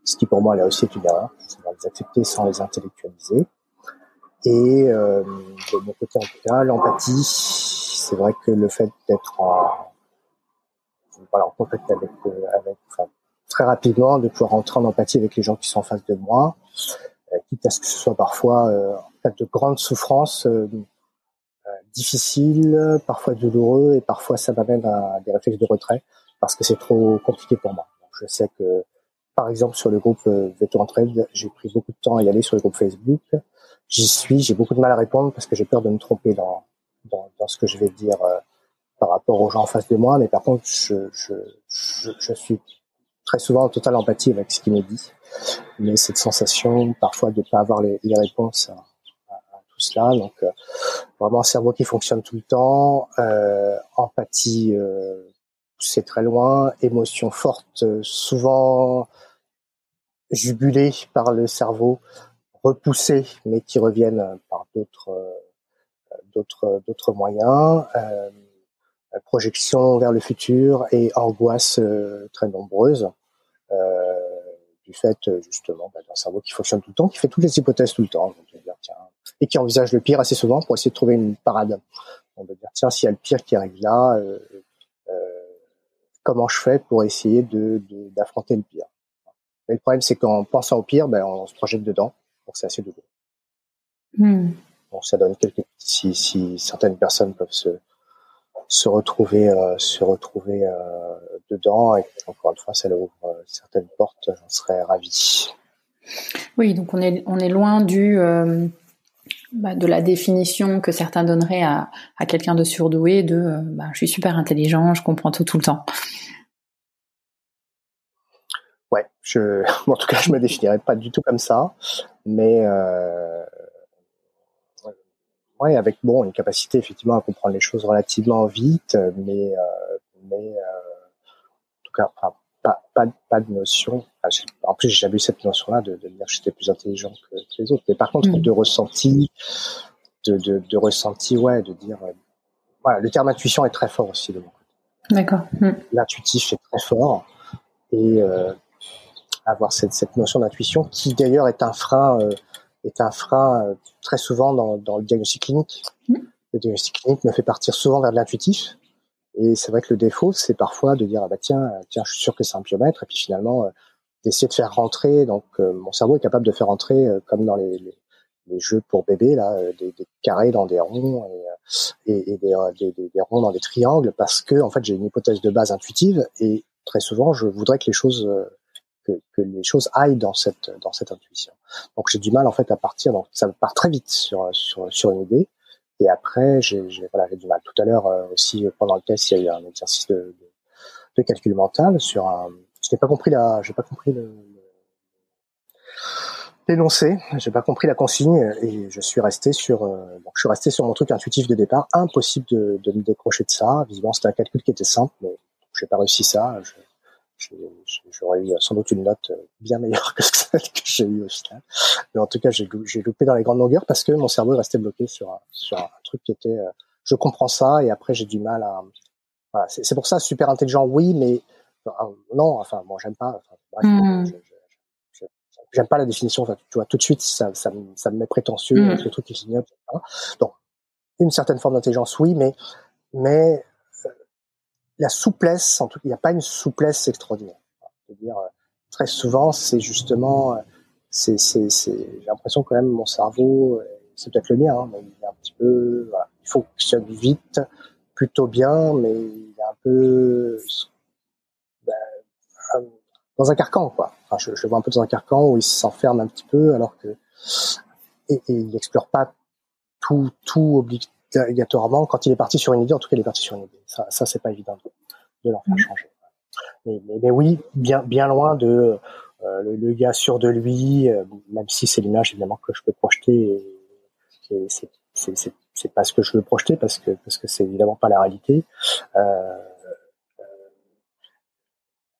S4: ce qui pour moi là aussi est une erreur, c'est les accepter sans les intellectualiser. Et euh, de mon côté en tout cas, l'empathie c'est vrai que le fait d'être en, en contact avec, euh, très rapidement, de pouvoir rentrer en empathie avec les gens qui sont en face de moi, euh, quitte à ce que ce soit parfois euh, en de grandes souffrances difficiles, parfois douloureux, et parfois ça m'amène à des réflexes de retrait parce que c'est trop compliqué pour moi. Je sais que, par exemple, sur le groupe Veto Entraide, j'ai pris beaucoup de temps à y aller sur le groupe Facebook. J'y suis, j'ai beaucoup de mal à répondre parce que j'ai peur de me tromper dans, dans, dans, ce que je vais dire euh, par rapport aux gens en face de moi, mais par contre, je, je, je, suis très souvent en totale empathie avec ce qui me dit. Mais cette sensation parfois de ne pas avoir les, les réponses à, à, tout cela, donc euh, vraiment cerveau qui fonctionne tout le temps, euh, empathie euh, c'est très loin, émotion forte, souvent jubulée par le cerveau, repoussée, mais qui reviennent par d'autres d'autres d'autres moyens, euh, projection vers le futur et angoisse euh, très nombreuses euh, du fait justement bah, d'un cerveau qui fonctionne tout le temps, qui fait toutes les hypothèses tout le temps, et qui envisage le pire assez souvent pour essayer de trouver une parade. On va dire tiens s'il y a le pire qui arrive là, euh, comment je fais pour essayer de d'affronter le pire? Mais le problème c'est qu'en pensant au pire, ben, on se projette dedans, donc c'est assez douloureux. Ça donne quelques si, si certaines personnes peuvent se se retrouver euh, se retrouver euh, dedans. Et encore une fois ça ouvre euh, certaines portes. J'en serais ravi.
S2: Oui donc on est on est loin du bah, de la définition que certains donneraient à, à quelqu'un de surdoué de bah, je suis super intelligent je comprends tout tout le temps.
S4: Ouais je (laughs) en tout cas je me définirais pas du tout comme ça. Mais Ouais, avec bon une capacité effectivement à comprendre les choses relativement vite, mais euh, mais euh, en tout cas pas pas pas de notion. Enfin, en plus, j'ai jamais eu cette notion-là de, de dire que j'étais plus intelligent que, que, les autres. Mais par contre, mmh. de ressenti, de, de, de, ressenti, ouais, de dire, euh, voilà, le terme intuition est très fort aussi de mon côté.
S2: D'accord. Mmh.
S4: L'intuitif est très fort et euh, avoir cette, cette notion d'intuition qui d'ailleurs est un frein euh, est un frein euh, très souvent dans, dans le diagnostic clinique. Mmh. Le diagnostic clinique me fait partir souvent vers de l'intuitif. Et c'est vrai que le défaut, c'est parfois de dire ah bah tiens, tiens, je suis sûr que c'est un piomètre, et puis finalement euh, d'essayer de faire rentrer. Donc euh, mon cerveau est capable de faire rentrer, comme dans les, les, les, jeux pour bébés là, des, des, carrés dans des ronds et, et, et des, des, des, ronds dans des triangles, parce que en fait j'ai une hypothèse de base intuitive, et très souvent je voudrais que les choses que, les choses aillent dans cette dans cette intuition. Donc j'ai du mal en fait à partir. Donc ça part très vite sur sur une idée. Et après j'ai voilà du mal. Tout à l'heure euh, aussi pendant le test il y a eu un exercice de, de, calcul mental sur un. Je n'ai pas compris la j'ai pas compris le, l'énoncé, j'ai pas compris la consigne et je suis resté sur euh, je suis resté sur mon truc intuitif de départ. Impossible de, de me décrocher de ça. Visiblement c'était un calcul qui était simple, mais j'ai pas réussi ça. J'aurais eu sans doute une note euh, bien meilleure que (laughs) celle que j'ai eue au final. Mais en tout cas, j'ai loupé dans les grandes longueurs parce que mon cerveau est resté bloqué sur un, sur un truc qui était, euh, je comprends ça et après j'ai du mal à. Voilà, c'est pour ça super intelligent, oui, mais non, enfin, moi j'aime pas. Enfin, bref, mmh. j'aime pas la définition. tu vois, tout de suite, ça, ça, me, ça me met prétentieux avec le truc qui clignote. Donc, une certaine forme d'intelligence, oui, mais mais la souplesse, en tout cas, il n'y a pas une souplesse extraordinaire. dire euh, très souvent, c'est justement, euh, c'est, c'est, j'ai l'impression quand même mon cerveau, c'est peut-être le mien, hein, mais il est un petit peu, voilà, il fonctionne vite, plutôt bien, mais il est un peu ben, dans un carcan, quoi. Enfin, je, je vois un peu dans un carcan où il s'enferme un petit peu, alors que et, et il n'explore pas tout, tout obligatoirement. Quand il est parti sur une idée, en tout cas, il est parti sur une idée. Ça, ça c'est pas évident de, leur faire mmh. changer. Mais, mais, mais, oui, bien, bien loin de euh, le, gars sûr de lui, euh, même si c'est l'image évidemment que je peux projeter. C'est, c'est, c'est, pas ce que je veux projeter parce que parce que c'est évidemment pas la réalité. Euh,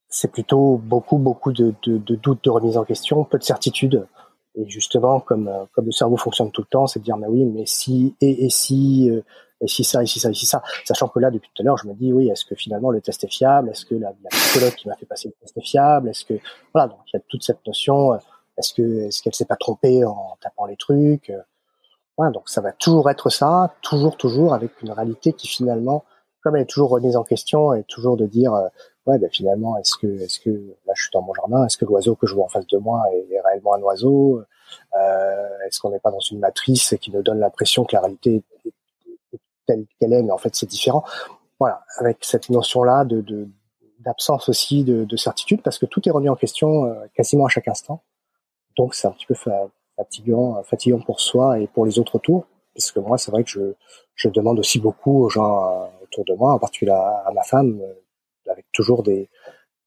S4: c'est plutôt beaucoup beaucoup de, de, de, doutes, de remise en question, peu de certitude. Et justement, comme euh, comme le cerveau fonctionne tout le temps, c'est de dire mais oui, mais si et, et si euh, et si ça et si ça et si ça, sachant que là depuis tout à l'heure, je me dis oui, est-ce que finalement le test est fiable? Est-ce que la, psychologue qui m'a fait passer le test est fiable? Est-ce que voilà, donc il y a toute cette notion. Euh, est-ce que est-ce qu'elle s'est pas trompée en tapant les trucs? Voilà, donc ça va toujours être ça, toujours toujours avec une réalité qui finalement, comme elle est toujours remise en question, est toujours de dire ouais, ben finalement, est-ce que, est-ce que là, je suis dans mon jardin, est-ce que l'oiseau que je vois en face de moi est, réellement un oiseau? Euh, Est-ce qu'on n'est pas dans une matrice qui nous donne l'impression que la réalité est, telle qu'elle est, mais en fait, c'est différent? Voilà, avec cette notion-là de, de d'absence aussi de, de, certitude, parce que tout est remis en question euh, quasiment à chaque instant. Donc, c'est un petit peu fatigant, pour soi et pour les autres autour, parce que moi, c'est vrai que je, je demande aussi beaucoup aux gens euh, autour de moi, en particulier à, à ma femme, euh, avec toujours des,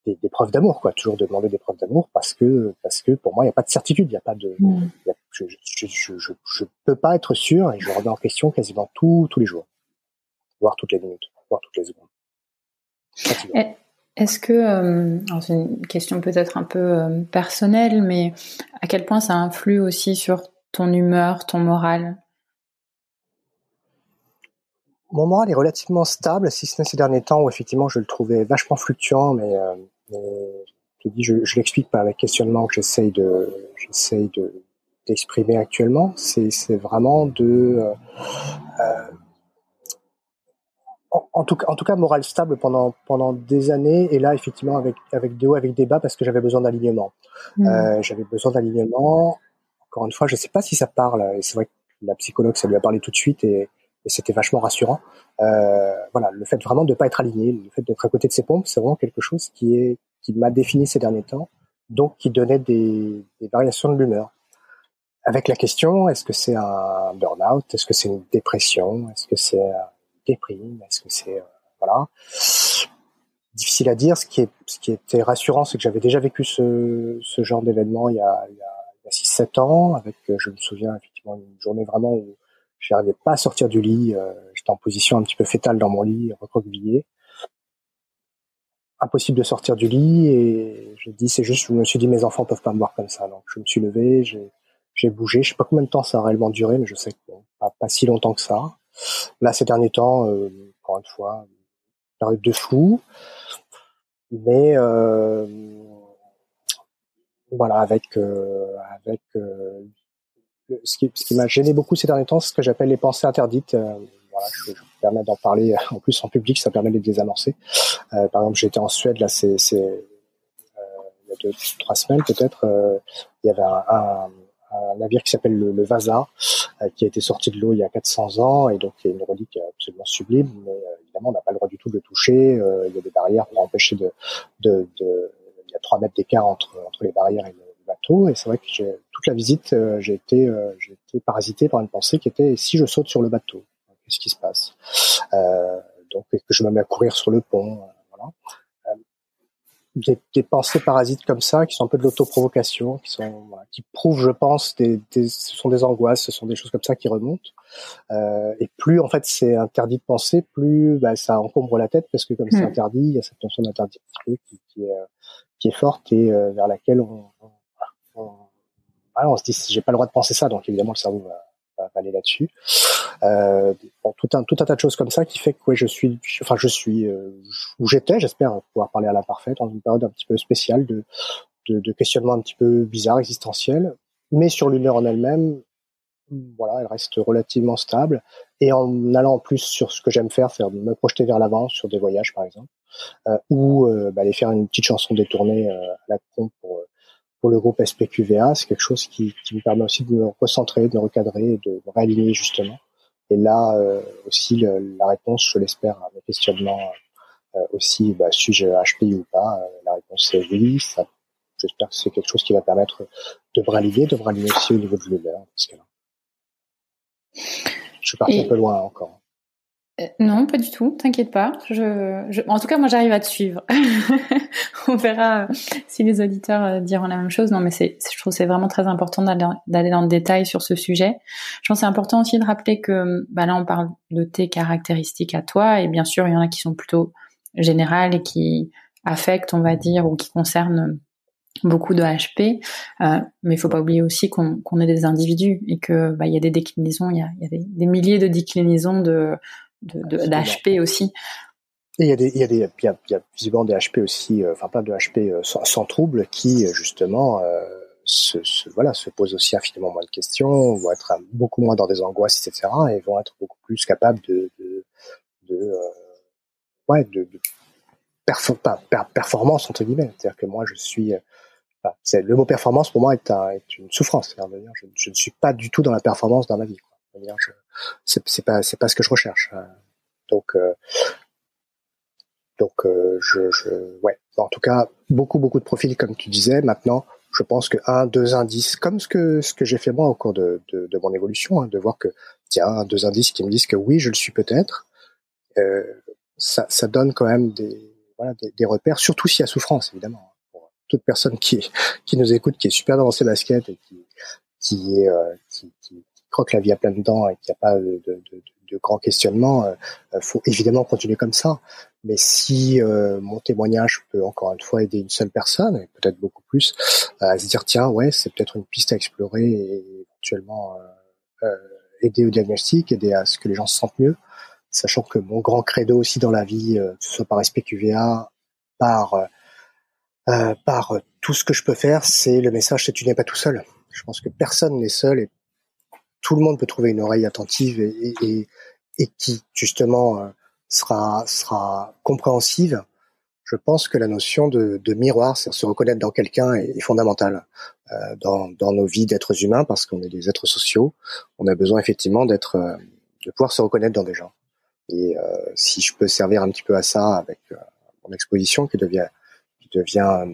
S4: des, des preuves d'amour, quoi. Toujours demander des preuves d'amour parce que parce que pour moi, il n'y a pas de certitude, il n'y a pas de, mm. je, je, je, je, je peux pas être sûr et je remets en question quasiment tous tous les jours, voire toutes les minutes, voire toutes les secondes.
S2: Est-ce que, euh, c'est une question peut-être un peu euh, personnelle, mais à quel point ça influe aussi sur ton humeur, ton moral?
S4: Mon moral est relativement stable, si ce n'est ces derniers temps où effectivement je le trouvais vachement fluctuant, mais, euh, je dis, je, l'explique par les questionnements que j'essaye de, j'essaye de d'exprimer actuellement. C'est, c'est vraiment de, euh, euh en, tout cas, en tout cas, moral stable pendant pendant des années, et là effectivement avec avec des hauts, avec des bas, parce que j'avais besoin d'alignement. Mmh. Euh, j'avais besoin d'alignement. Encore une fois, je sais pas si ça parle, et c'est vrai que la psychologue, ça lui a parlé tout de suite, et et c'était vachement rassurant. Euh, voilà, le fait vraiment de pas être aligné, le fait d'être à côté de ses pompes, c'est vraiment quelque chose qui est qui m'a défini ces derniers temps, donc qui donnait des, variations de l'humeur. Avec la question, est-ce que c'est un burn-out, est-ce que c'est une dépression, est-ce que c'est une déprime, est-ce que c'est euh, voilà difficile à dire. Ce qui est ce qui était rassurant, c'est que j'avais déjà vécu ce, ce genre d'événement il y a il y a, a 6-7 ans, avec je me souviens effectivement une journée vraiment où J'arrivais pas à sortir du lit. Euh, j'étais en position un petit peu fétale dans mon lit, recroquevillé. Impossible de sortir du lit et je dis c'est juste, je me suis dit mes enfants peuvent pas me voir comme ça. Donc je me suis levé, j'ai, bougé. Je sais pas combien de temps ça a réellement duré, mais je sais que pas, pas, si longtemps que ça. Là ces derniers temps, euh, encore une fois, période de flou, mais euh, voilà avec euh, avec euh, ce qui, ce qui m'a gêné beaucoup ces derniers temps, c'est ce que j'appelle les pensées interdites. Euh, voilà, je, je me permets d'en parler euh, en plus en public, ça permet de les désamorcer. Euh, par exemple, j'étais en Suède, là, c'est, euh, il y a deux, trois semaines peut-être, euh, il y avait un, un, navire qui s'appelle le, le Vasa, qui a été sorti de l'eau il y a 400 ans, et donc y a une relique absolument sublime, mais évidemment, on n'a pas le droit du tout de le toucher. il y a des barrières pour empêcher de, de, de il y a trois mètres d'écart entre, entre les barrières et le, bateau. Et c'est vrai que toute la visite, euh, j'ai été, euh, j'ai été parasité par une pensée qui était si je saute sur le bateau, qu'est-ce qui se passe? Euh, Donc que je me mets à courir sur le pont. voilà. Des, des, pensées parasites comme ça, qui sont un peu de l'autoprovocation, qui sont, voilà, qui prouvent, je pense, des, des, ce sont des angoisses, ce sont des choses comme ça qui remontent. Euh, et plus en fait c'est interdit de penser, plus bah, ça encombre la tête parce que comme c'est hmm. interdit, il y a cette notion d'interdit qui, qui, est, qui est forte et euh, vers laquelle on, on, on se dit j'ai pas le droit de penser ça, donc évidemment le cerveau va, va, aller là-dessus. Euh, bon, tout un tout un tas de choses comme ça qui fait que ouais, je suis, enfin je suis euh, où j'étais, j'espère pouvoir parler à l'imparfait dans une période un petit peu spéciale de de, de questionnements un petit peu bizarres, existentiels. Mais sur l'humeur en elle-même, voilà, elle reste relativement stable. Et en allant en plus sur ce que j'aime faire, faire me projeter vers l'avant sur des voyages par exemple, euh, ou euh, bah, aller faire une petite chanson détournée euh, à la con pour pour le groupe SPQVA, c'est quelque chose qui, qui me permet aussi de me recentrer, de me recadrer, de me réaligner justement. Et là euh, aussi la réponse, je l'espère, à mes questionnements euh, aussi, bah, suis-je HPI ou pas La réponse est oui. Ça, j'espère que c'est quelque chose qui va permettre de me réaligner, de me réaligner aussi au niveau de l'humeur. Je suis parti un peu loin encore.
S2: Euh, non, pas du tout. T'inquiète pas. En tout cas, moi, j'arrive à te suivre. (laughs) On verra euh, si les auditeurs euh, diront la même chose. Non, mais c'est, je trouve c'est vraiment très important d'aller dans le détail sur ce sujet. Je pense c'est important aussi de rappeler que, bah là, on parle de tes caractéristiques à toi, et bien sûr, il y en a qui sont plutôt générales et qui affectent, on va dire, ou qui concernent beaucoup de HP, euh, mais il faut pas oublier aussi qu'on est des individus et que bah, il y a des déclinaisons, il y a, des, milliers de déclinaisons de d'HP aussi.
S4: Et il y a des, il y a des, il y a, y a visiblement des HP aussi, euh, enfin plein de HP euh, sans, sans, trouble qui justement euh, se, se, voilà se posent aussi infiniment moins de questions, vont être beaucoup moins dans des angoisses, etc. et vont être beaucoup plus capables de, de, de ouais, de, de performance entre guillemets. C'est-à-dire que moi je suis c'est le mot performance pour moi est, est une souffrance. Je, je, ne suis pas du tout dans la performance dans ma vie. C'est pas c'est pas ce que je recherche. Hein. Donc euh, donc euh, je, ouais. En tout cas, beaucoup beaucoup de profils comme tu disais. Maintenant, je pense que un deux indices, comme ce que ce que j'ai fait moi au cours de, de, mon évolution, hein, de voir que tiens un deux indices qui me disent que oui je le suis peut-être. Euh, ça, ça donne quand même des voilà des, repères, surtout s'il y a souffrance évidemment toute personne qui qui nous écoute, qui est super dans ses baskets et qui est qui, qui, croque la vie à plein dents et qui a pas de, grands questionnements, euh, euh, faut évidemment continuer comme ça. Mais si euh, mon témoignage peut encore une fois aider une seule personne, et peut-être beaucoup plus, à se dire tiens ouais c'est peut-être une piste à explorer et éventuellement aider au diagnostic, aider à ce que les gens se sentent mieux, sachant que mon grand credo aussi dans la vie, que ce soit par SPQVA, par par tout ce que je peux faire, c'est le message c'est tu n'es pas tout seul. Je pense que personne n'est seul et tout le monde peut trouver une oreille attentive et, et, et qui justement euh, sera sera compréhensive. Je pense que la notion de, de miroir, c'est se reconnaître dans quelqu'un, est, fondamentale euh, dans, dans nos vies d'êtres humains parce qu'on est des êtres sociaux. On a besoin effectivement d'être, euh, de pouvoir se reconnaître dans des gens. Et euh, si je peux servir un petit peu à ça avec mon exposition qui devient devient,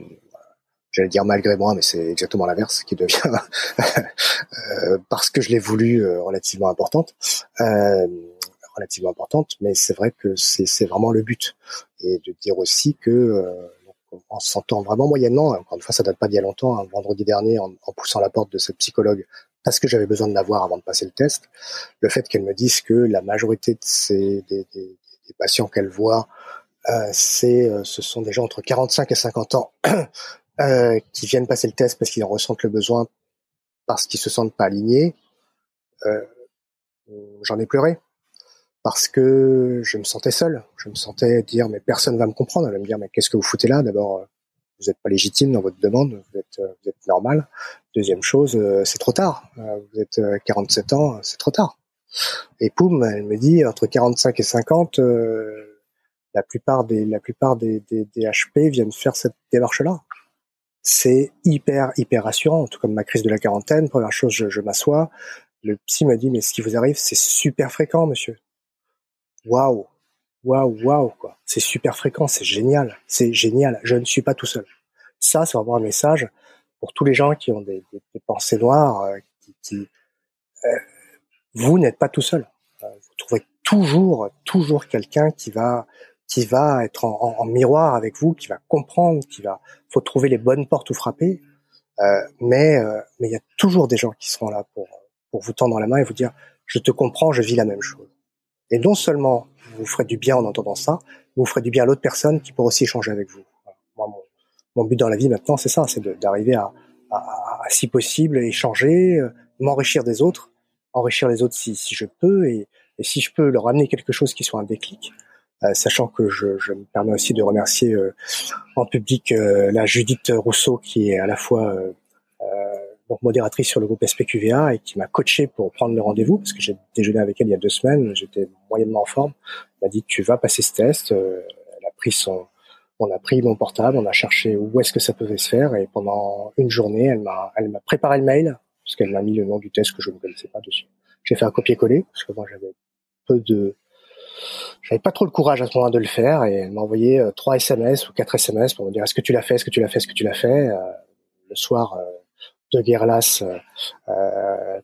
S4: j'allais dire malgré moi, mais c'est exactement l'inverse, qui devient (laughs) euh, parce que je l'ai voulu euh, relativement importante, euh, relativement importante, mais c'est vrai que c'est vraiment le but. Et de dire aussi que en se sentant vraiment moyennement, encore une fois, ça date pas d'il y a longtemps, un vendredi dernier, en, poussant la porte de cette psychologue, parce que j'avais besoin de la voir avant de passer le test, le fait qu'elle me dise que la majorité de ces, des, des, des patients qu'elle voit euh, c'est, euh, ce sont des gens entre 45 et 50 ans euh, qui viennent passer le test parce qu'ils en ressentent le besoin, parce qu'ils se sentent pas alignés. J'en ai pleuré parce que je me sentais seul. Je me sentais dire mais personne va me comprendre. Elle va me dire mais qu'est-ce que vous foutez là? D'abord, vous n'êtes pas légitime dans votre demande, vous êtes, vous êtes normal. Deuxième chose, c'est trop tard. Vous êtes 47 ans, c'est trop tard. Et poum, elle me dit entre 45 et 50, la plupart des la plupart des, des, des HP viennent faire cette démarche là c'est hyper hyper rassurant tout comme ma crise de la quarantaine. Première chose je, je m'assois. Le psy me dit mais ce qui vous arrive c'est super fréquent monsieur. Waouh. Waouh waouh quoi. C'est super fréquent c'est génial. C'est génial. Je ne suis pas tout seul. Ça c'est vraiment un message pour tous les gens qui ont des, des, des pensées noires euh, qui, qui euh, vous n'êtes pas tout seul. Euh, vous trouverez toujours toujours quelqu'un qui va qui va être en, miroir avec vous, qui va comprendre, qui va, faut trouver les bonnes portes où frapper. Euh, mais euh, mais il y a toujours des gens qui seront là pour pour vous tendre la main et vous dire je te comprends, je vis la même chose. Et non seulement vous ferez du bien en entendant ça, vous ferez du bien à l'autre personne qui pourra aussi échanger avec vous. Moi, mon, mon but dans la vie maintenant, c'est ça, c'est d'arriver à, à, à, si possible, échanger, euh, m'enrichir des autres, enrichir les autres si, si je peux, et, et si je peux leur amener quelque chose qui soit un déclic, sachant que je, je, me permets aussi de remercier en public la Judith Rousseau qui est à la fois donc modératrice sur le groupe SPQVA et qui m'a coaché pour prendre le rendez-vous parce que j'ai déjeuné avec elle il y a deux semaines, j'étais moyennement en forme. Elle m'a dit tu vas passer ce test. elle a pris son, on a pris mon portable, on a cherché où est-ce que ça pouvait se faire et pendant une journée, elle m'a, elle m'a préparé le mail parce qu'elle m'a mis le nom du test que je ne connaissais pas dessus. J'ai fait un copier-coller parce que moi j'avais peu de, j'avais pas trop le courage à ce moment de le faire et elle m'a envoyé euh, trois SMS ou quatre SMS pour me dire est-ce que tu l'as fait, est-ce que tu l'as fait, est-ce que tu l'as fait? Euh, le soir, euh, de guerre lasse,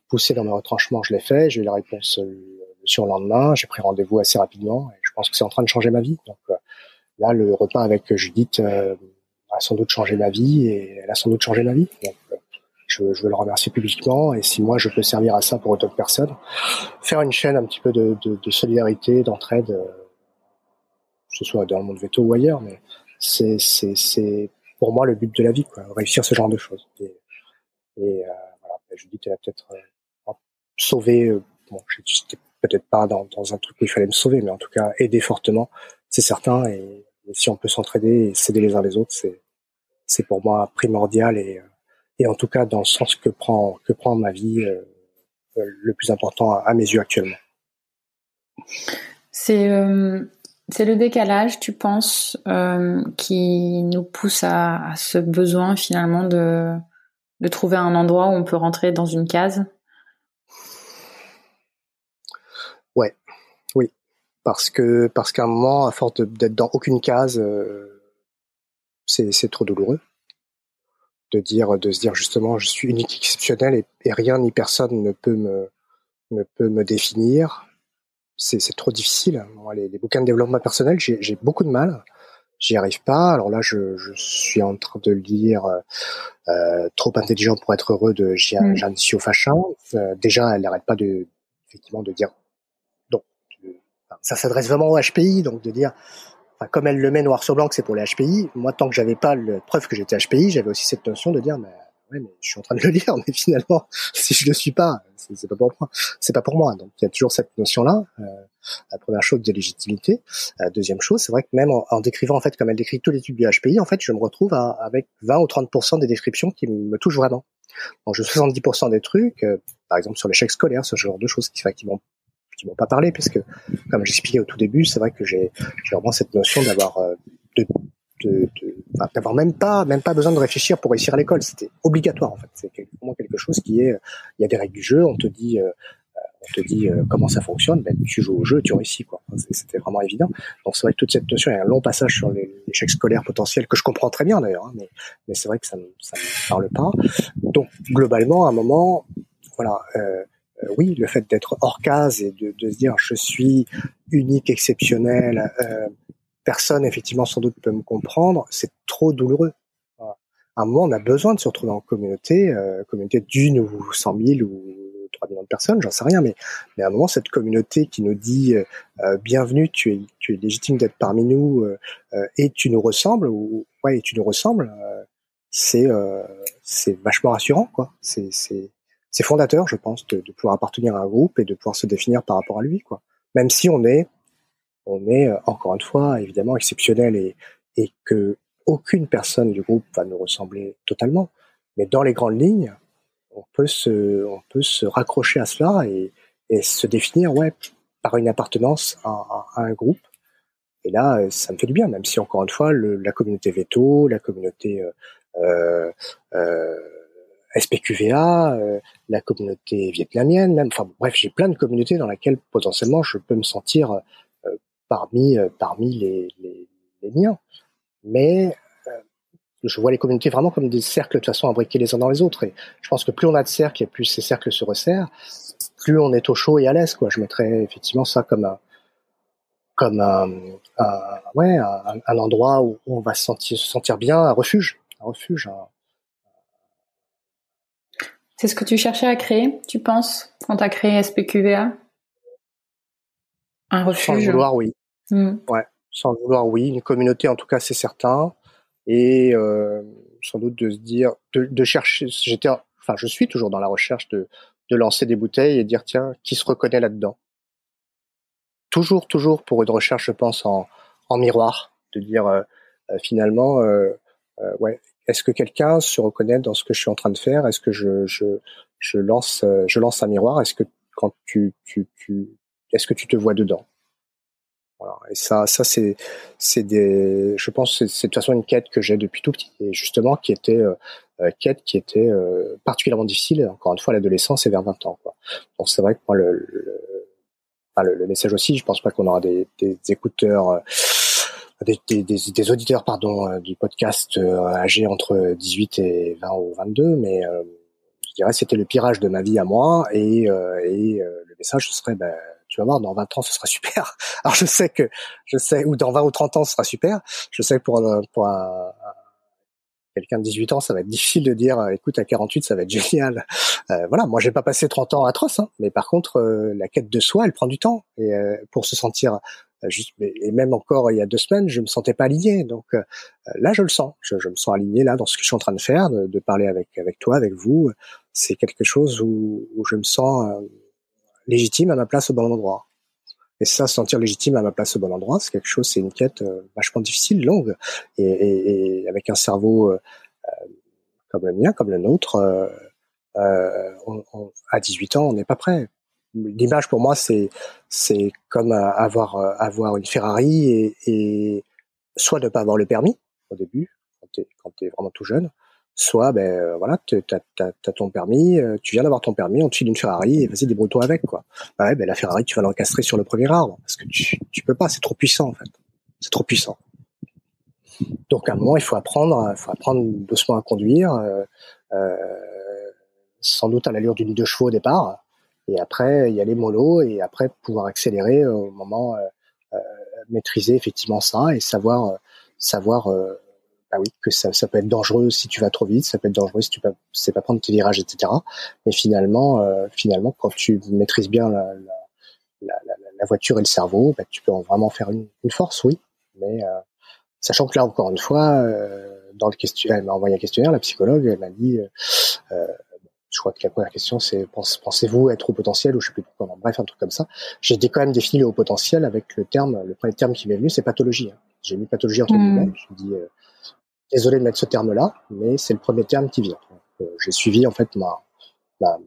S4: poussé dans mes retranchements, je l'ai fait. J'ai eu la réponse le surlendemain. J'ai pris rendez-vous assez rapidement et je pense que c'est en train de changer ma vie. Donc là, le repas avec Judith a sans doute changé ma vie et elle a sans doute changé ma vie. Je, je, veux le remercier publiquement. Et si moi je peux servir à ça pour d'autres personnes, faire une chaîne un petit peu de, de, de solidarité, d'entraide, euh, que ce soit dans le monde veto ou ailleurs, mais c'est c'est pour moi le but de la vie, quoi, réussir ce genre de choses. Et, et euh, voilà, je dis qu'elle a peut-être euh, sauvé. Euh, bon, j'étais peut-être pas dans, dans un truc où il fallait me sauver, mais en tout cas aider fortement, c'est certain. Et, et si on peut s'entraider et s'aider les uns les autres, c'est c'est pour moi primordial et euh, et en tout cas dans le sens que prend que prend ma vie euh, euh, le plus important à, mes yeux actuellement.
S2: C'est euh, c'est le décalage, tu penses, qui nous pousse à, ce besoin finalement de de trouver un endroit où on peut rentrer dans une case?
S4: Ouais, oui, parce que parce qu'à un moment, à force d'être dans aucune case, c'est trop douloureux de dire de se dire justement je suis unique exceptionnel et, rien ni personne ne peut me ne peut me définir. C'est c'est trop difficile. Moi, les, les, bouquins de développement personnel j'ai beaucoup de mal. J'y arrive pas. Alors là je, je suis en train de lire euh, trop intelligent pour être heureux de Jeanne mmh. Siofachin euh, déjà elle n'arrête pas de effectivement de dire donc ça s'adresse vraiment au HPI donc de dire comme elle le met noir sur blanc c'est pour les HPI, moi tant que j'avais pas la preuve que j'étais HPI, j'avais aussi cette notion de dire mais ouais mais je suis en train de le lire (laughs) mais finalement si je le suis pas c'est pas pour moi. C'est pas pour moi. Donc il y a toujours cette notion là euh, la première chose de légitimité. La deuxième chose c'est vrai que même en, décrivant en fait comme elle décrit tous les tubes du HPI en fait je me retrouve avec 20 ou 30% des descriptions qui me touchent vraiment. Donc je 70% des trucs euh, par exemple sur l'échec scolaire ce genre de choses qui, qui vont m'ont pas parlé, puisque comme j'expliquais au tout début, c'est vrai que j'ai vraiment cette notion d'avoir euh, de, de, d'avoir même pas même pas besoin de réfléchir pour réussir à l'école. C'était obligatoire en fait. C'est vraiment quelque chose qui est. Il y a des règles du jeu. On te dit. Euh, on te dit euh, comment ça fonctionne, ben, tu joues au jeu, tu réussis quoi. C'était vraiment évident. Donc c'est vrai que toute cette notion, il y a un long passage sur l'échec scolaire potentiel que je comprends très bien d'ailleurs, hein, mais, mais c'est vrai que ça ne ça me parle pas. Donc globalement, à un moment, voilà, euh, euh, oui, le fait d'être hors case et de, de, se dire je suis unique, exceptionnel, euh, personne effectivement sans doute peut me comprendre, c'est trop douloureux. À un moment, on a besoin de se retrouver en communauté, euh, communauté d'une ou cent mille ou trois millions de personnes, j'en sais rien, mais, mais à un moment, cette communauté qui nous dit euh, bienvenue, tu es, tu es légitime d'être parmi nous et tu nous ressembles, ou ouais, et tu nous ressembles, c'est c'est vachement rassurant, quoi. C'est c'est fondateur, je pense, de, de, pouvoir appartenir à un groupe et de pouvoir se définir par rapport à lui, quoi. Même si on est, on est euh, encore une fois évidemment exceptionnel et, et que aucune personne du groupe va nous ressembler totalement, mais dans les grandes lignes, on peut se, on peut se raccrocher à cela et, et se définir, ouais, par une appartenance à, à, un groupe. Et là, euh, ça me fait du bien, même si encore une fois, le, la communauté veto, la communauté euh, euh SPQVA, euh, la communauté vietnamienne, même. Enfin bref, j'ai plein de communautés dans lesquelles potentiellement je peux me sentir euh, parmi euh, parmi les, les, les, miens. Mais je vois les communautés vraiment comme des cercles de façon imbriqués les uns dans les autres. Et je pense que plus on a de cercles et plus ces cercles se resserrent, plus on est au chaud et à l'aise. Quoi. Je mettrais effectivement ça comme un comme un, un ouais un, un, endroit où on va se sentir, se sentir bien, un refuge, un refuge, un,
S2: c'est ce que tu cherchais à créer, tu penses, quand tu as créé SPQVA Un refuge
S4: Sans le vouloir, oui. Hmm. Ouais, sans le vouloir, oui. Une communauté, en tout cas, c'est certain. Et euh, sans doute de se dire, de, de chercher. J'étais, enfin, je suis toujours dans la recherche de, de lancer des bouteilles et dire tiens, qui se reconnaît là-dedans? Toujours, toujours pour une recherche, je pense, en, en miroir, de dire euh, euh, finalement, euh, ouais, est-ce que quelqu'un se reconnaît dans ce que je suis en train de faire? Est-ce que je, je, je lance, je lance un miroir? Est-ce que quand tu, tu, tu est-ce que tu te vois dedans? Voilà. Et ça, ça c'est, c'est des, je pense, c'est, c'est de toute façon une quête que j'ai depuis tout petit, et justement qui était euh, quête qui était euh, particulièrement difficile. Encore une fois, l'adolescence et vers 20 ans. Quoi. Donc c'est vrai que moi le, le, le, message aussi, je pense pas qu'on aura des, des écouteurs des, des, des, auditeurs pardon euh, du podcast euh, âgés entre 18 et 20 ou 22, mais euh, je dirais c'était le pirage de ma vie à moi et, et le message ce serait ben, tu vas voir dans 20 ans ce sera super. (laughs) Alors je sais que je sais ou dans 20 ou 30 ans ce sera super. Je sais que pour pour un, quelqu'un de 18 ans, ça va être difficile de dire, écoute, à 48, ça va être (laughs) génial. Euh, voilà, moi, j'ai pas passé 30 ans atroces, hein, mais par contre, la quête de soi, elle prend du temps. Et pour se sentir euh, juste, et même encore il y a deux semaines, je me sentais pas aligné. Donc euh, là, je le sens. Je, me sens aligné là dans ce que je suis en train de faire, de, parler avec avec toi, avec vous. C'est quelque chose où, où, je me sens euh, légitime à ma place au bon endroit. Et ça, se sentir légitime à ma place au bon endroit, c'est quelque chose, c'est une quête vachement difficile, longue, et, et, et avec un cerveau comme le mien, comme le nôtre, euh, on, à 18 ans, on n'est pas prêt l'image pour moi c'est c'est comme euh, avoir euh, avoir une Ferrari et, soit ne pas avoir le permis au début quand t'es quand vraiment tout jeune soit ben euh, voilà t'as as, ton permis tu viens d'avoir ton permis on te file une Ferrari et vas-y débrouille-toi avec quoi. Bah ouais ben la Ferrari tu vas l'encastrer sur le premier arbre parce que tu tu peux pas c'est trop puissant en fait. C'est trop puissant. Donc à un moment il faut apprendre faut apprendre doucement à conduire sans doute à l'allure d'une deux chevaux au départ et après, y a les molos et après pouvoir accélérer au moment euh, euh, maîtriser effectivement ça et savoir savoir bah oui que ça, ça peut être dangereux si tu vas trop vite, ça peut être dangereux si tu ne sais pas prendre tes virages, etc. Mais finalement, finalement, quand tu maîtrises bien la, la, la, la, voiture et le cerveau, bah, tu peux vraiment faire une, une force, oui. Mais euh, sachant que là, encore une fois, euh, dans le questionnaire, elle m'a envoyé un questionnaire, la psychologue, elle m'a dit, euh, je crois que la première question c'est pensez-vous être au potentiel ou je sais plus pourquoi. Bref, un truc comme ça. J'ai quand même défini le haut potentiel avec le terme, le premier terme qui m'est venu, c'est pathologie. Hein. J'ai mis pathologie entre mmh. guillemets. Je dis euh, désolé de mettre ce terme-là, mais c'est le premier terme qui vient. Euh, j'ai suivi en fait ma, ma,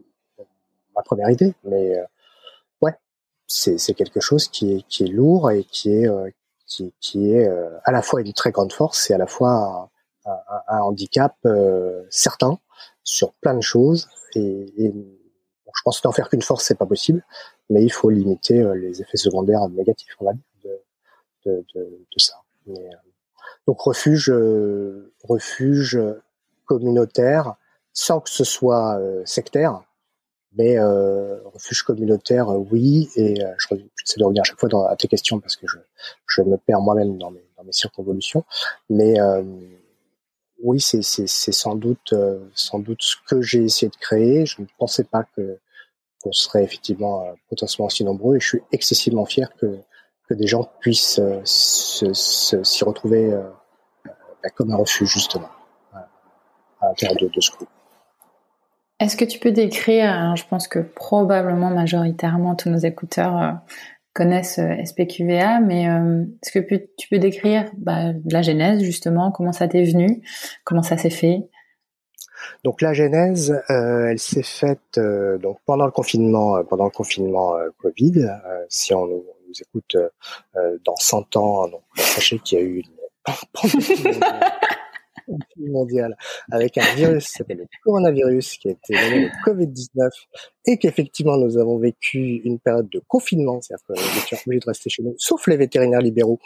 S4: ma première idée, mais euh, ouais, c'est quelque chose qui est qui est lourd et qui est qui, qui est à la fois une très grande force et à la fois un, un, un handicap certain sur plein de choses. Et, et je pense qu'en faire qu'une force, c'est pas possible, mais il faut limiter euh, les effets secondaires négatifs, on va dire, de, de, de, de ça. Euh, donc refuge, euh, refuge communautaire, sans que ce soit sectaire, mais refuge communautaire, oui. Et je j'essaie de revenir à chaque fois dans, à tes questions parce que je, je me perds moi-même dans mes, dans mes circonvolutions, mais oui, c'est sans doute euh, sans doute ce que j'ai essayé de créer. Je ne pensais pas que qu'on serait effectivement euh, potentiellement aussi nombreux et je suis excessivement fier que que des gens puissent euh, s'y retrouver bah, comme un refuge justement à l'intérieur de, de, ce groupe.
S2: Est-ce que tu peux décrire, je pense que probablement majoritairement tous nos écouteurs connaissent euh, SPQVA, mais euh, est-ce que tu peux décrire bah, la genèse justement, comment ça t'est venu, comment ça s'est fait?
S4: Donc la genèse, euh, elle s'est faite donc pendant le confinement, pendant le confinement Covid. si on nous, écoute dans 100 ans, sachez qu'il y a eu une (laughs) pandémie mondial avec un virus qui s'appelle le coronavirus, qui a été nommé le Covid-19, et qu'effectivement nous avons vécu une période de confinement, c'est-à-dire qu'on était obligés de rester chez nous, sauf les vétérinaires libéraux,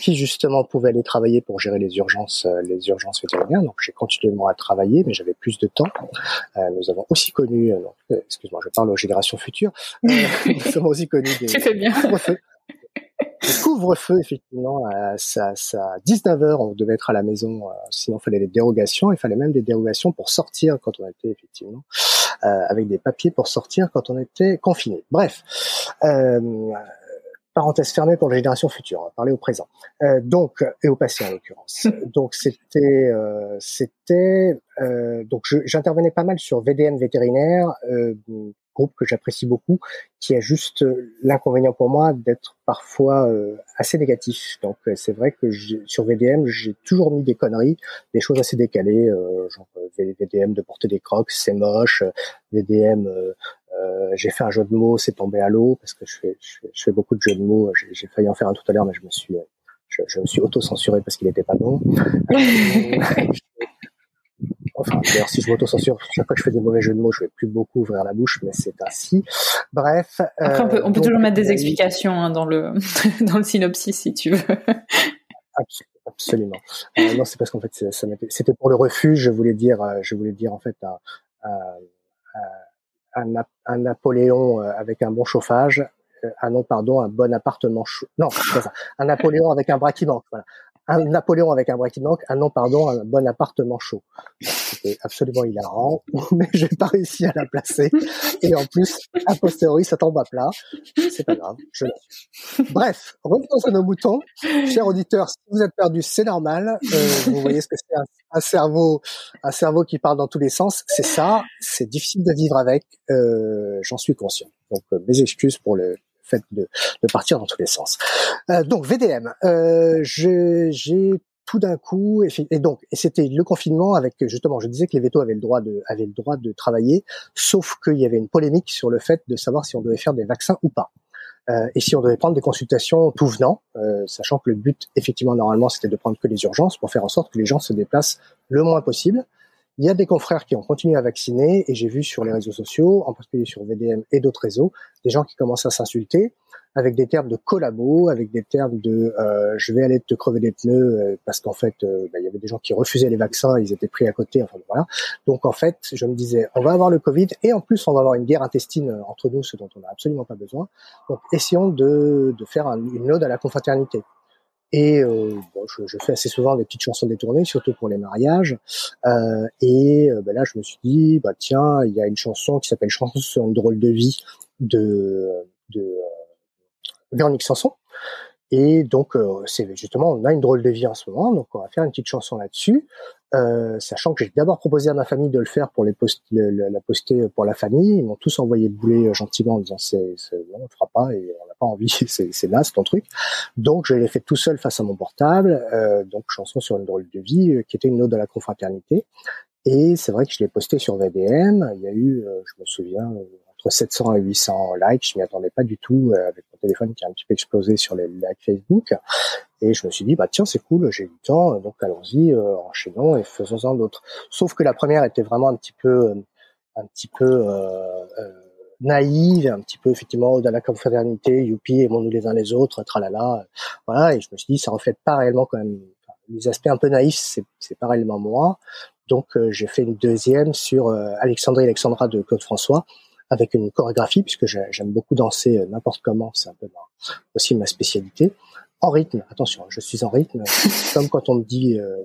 S4: qui justement pouvaient aller travailler pour gérer les urgences, euh, les urgences vétérinaires. Donc j'ai continuellement à travailler, mais j'avais plus de temps. Euh, nous avons aussi connu, euh, excuse-moi, je parle aux générations futures, (laughs) nous avons aussi connu des,
S2: bien.
S4: Couvre-feu, effectivement, à, ça, ça, 19 heures, on devait être à la maison, euh, sinon il fallait des dérogations. Il fallait même des dérogations pour sortir quand on était effectivement euh, avec des papiers pour sortir quand on était confiné. Bref, euh, parenthèse fermée pour la génération future. On va parler au présent. Euh, donc et au passé en l'occurrence. (laughs) donc c'était, euh, c'était, donc j'intervenais pas mal sur VDN vétérinaire groupe que j'apprécie beaucoup, qui a juste l'inconvénient pour moi d'être parfois assez négatif. Donc c'est vrai que sur VDM, j'ai toujours mis des conneries, des choses assez décalées, genre VDM de porter des crocs, c'est moche, VDM euh, j'ai fait un jeu de mots, c'est tombé à l'eau parce que je fais, je fais, beaucoup de jeux de mots. J'ai failli en faire un tout à l'heure, mais je me suis, je, je me suis auto-censuré parce qu'il n'était pas bon. (laughs) enfin, d'ailleurs, si je m'auto-censure, chaque fois que je fais des mauvais jeux de mots, je vais plus beaucoup ouvrir la bouche, mais c'est ainsi. Bref.
S2: Après, on peut, on peut toujours mettre des explications hein, dans le (laughs) dans le synopsis si tu veux.
S4: Absolument. Euh, non, c'est parce qu'en fait, c'était pour le refuge. Je voulais dire, je voulais dire en fait un, un, un Napoléon euh, avec un bon chauffage, euh, ah non pardon, un bon appartement chaud. Non, c'est ça. Un Napoléon avec un bras qui manque. Voilà un Napoléon avec un manque, un non pardon, un bon appartement chaud. C'était absolument hilarant, (laughs) mais j'ai pas réussi à la placer. Et en plus, a posteriori, ça tombe à plat. C'est pas grave. Je... Bref, revenons à nos moutons. Chers auditeurs, si vous êtes perdus, c'est normal. Euh, vous voyez ce que c'est un, cerveau, un cerveau qui parle dans tous les sens. C'est ça. C'est difficile de vivre avec. Euh, J'en suis conscient. Donc, euh, mes excuses pour le, fait de, de partir dans tous les sens. Euh, donc VDM, euh, j'ai tout d'un coup et, donc et c'était le confinement avec justement je disais que les vétos avaient le droit de avaient le droit de travailler sauf qu'il y avait une polémique sur le fait de savoir si on devait faire des vaccins ou pas euh, et si on devait prendre des consultations tout venant euh, sachant que le but effectivement normalement c'était de prendre que les urgences pour faire en sorte que les gens se déplacent le moins possible il y a des confrères qui ont continué à vacciner et j'ai vu sur les réseaux sociaux, en particulier sur VDM et d'autres réseaux, des gens qui commencent à s'insulter avec des termes de collabo, avec des termes de euh, je vais aller te crever les pneus euh, parce qu'en fait euh, bah, il y avait des gens qui refusaient les vaccins, ils étaient pris à côté, enfin voilà. Donc en fait je me disais on va avoir le Covid et en plus on va avoir une guerre intestine entre nous, ce dont on n'a absolument pas besoin. Donc essayons de, de faire une ode à la confraternité. Et euh, bon, je, je, fais assez souvent des petites chansons détournées, surtout pour les mariages. Euh, et euh, ben là, je me suis dit, bah tiens, il y a une chanson qui s'appelle Chanson sur une drôle de vie de, de euh, Véronique Sanson. Et donc, euh, c'est justement, on a une drôle de vie en ce moment, donc on va faire une petite chanson là-dessus. Euh, sachant que j'ai d'abord proposé à ma famille de le faire pour les la poster pour la famille. Ils m'ont tous envoyé le boulet euh, gentiment en disant c'est, non, on le fera pas et on n'a pas envie, (laughs) c'est, là, c'est ton truc. Donc je l'ai fait tout seul face à mon portable. Euh, donc chanson sur une drôle de vie euh, qui était une ode à la confraternité. Et c'est vrai que je l'ai posté sur VDM. Il y a eu, je me souviens, 700 et 800 likes. Je m'y attendais pas du tout euh, avec mon téléphone qui a un petit peu explosé sur les likes Facebook. Et je me suis dit, bah tiens, c'est cool, j'ai du temps, donc allons-y, euh, enchaînons et faisons-en d'autres. Sauf que la première était vraiment un petit peu, euh, un petit peu euh, euh, naïve, un petit peu effectivement dans la confraternité, youpi, aimons-nous les uns les autres, tralala. Voilà, et je me suis dit, ça reflète pas réellement quand même les aspects un peu naïfs, c'est, c'est pas réellement moi. Donc j'ai fait une deuxième sur Alexandrie Alexandra de Claude François, avec une chorégraphie, puisque j'aime beaucoup danser euh, n'importe comment, c'est un peu aussi ma spécialité. En rythme, attention, je suis en rythme, (laughs) comme quand on me dit, euh,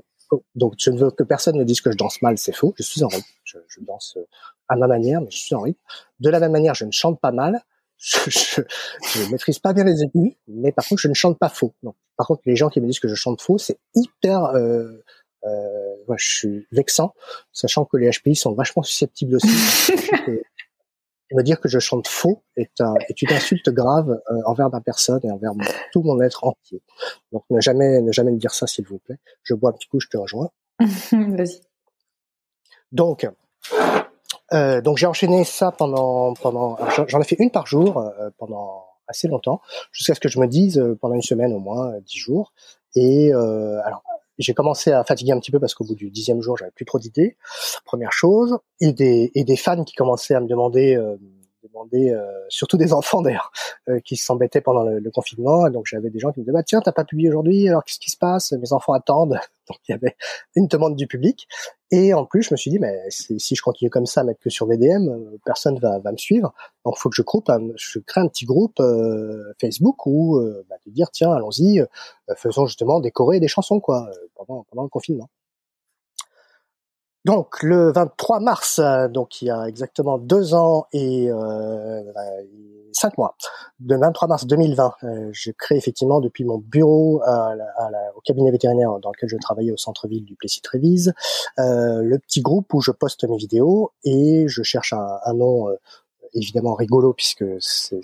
S4: donc je ne veux que personne ne dise que je danse mal, c'est faux, je suis en rythme, je, je, danse euh, à ma manière, mais je suis en rythme. De la même manière, je ne chante pas mal, (laughs) je, je, je maîtrise pas bien les aigus, mais par contre, je ne chante pas faux. Donc, par contre, les gens qui me disent que je chante faux, c'est hyper... Euh, euh, ouais, je suis vexant, sachant que les HPI sont vachement susceptibles aussi. (laughs) me dire que je chante faux est, un, est une insulte grave euh, envers ma personne et envers tout mon être entier. Donc ne jamais ne jamais me dire ça s'il vous plaît. Je bois un petit coup, je te rejoins. (laughs)
S2: Vas-y.
S4: Donc euh, donc j'ai enchaîné ça pendant pendant j'en ai fait une par jour euh, pendant assez longtemps jusqu'à ce que je me dise euh, pendant une semaine au moins dix jours et alors j'ai commencé à fatiguer un petit peu parce qu'au bout du dixième jour, j'avais plus trop d'idées. Première chose, et des et des fans qui commençaient à me demander euh, euh, surtout des enfants d'ailleurs euh, qui s'embêtaient pendant le, confinement. Et donc j'avais des gens qui me disaient bah tiens t'as pas publié aujourd'hui alors qu'est-ce qui se passe? Mes enfants attendent. (laughs) Donc il y avait une demande du public. Et en plus je me suis dit mais si je continue comme ça à mettre que sur VDM euh, personne va, va me suivre. Donc faut que je groupe je crée un petit groupe Facebook où bah, de dire tiens allons-y faisons justement décorer des chansons quoi pendant pendant le confinement donc le 23 mars, euh, donc il y a exactement deux ans et euh, cinq mois, le 23 mars 2020, euh, je crée effectivement depuis mon bureau au cabinet vétérinaire dans lequel je travaillais au centre-ville du Plessis-Trévise, euh, le petit groupe où je poste mes vidéos et je cherche un, un nom évidemment rigolo puisque c'est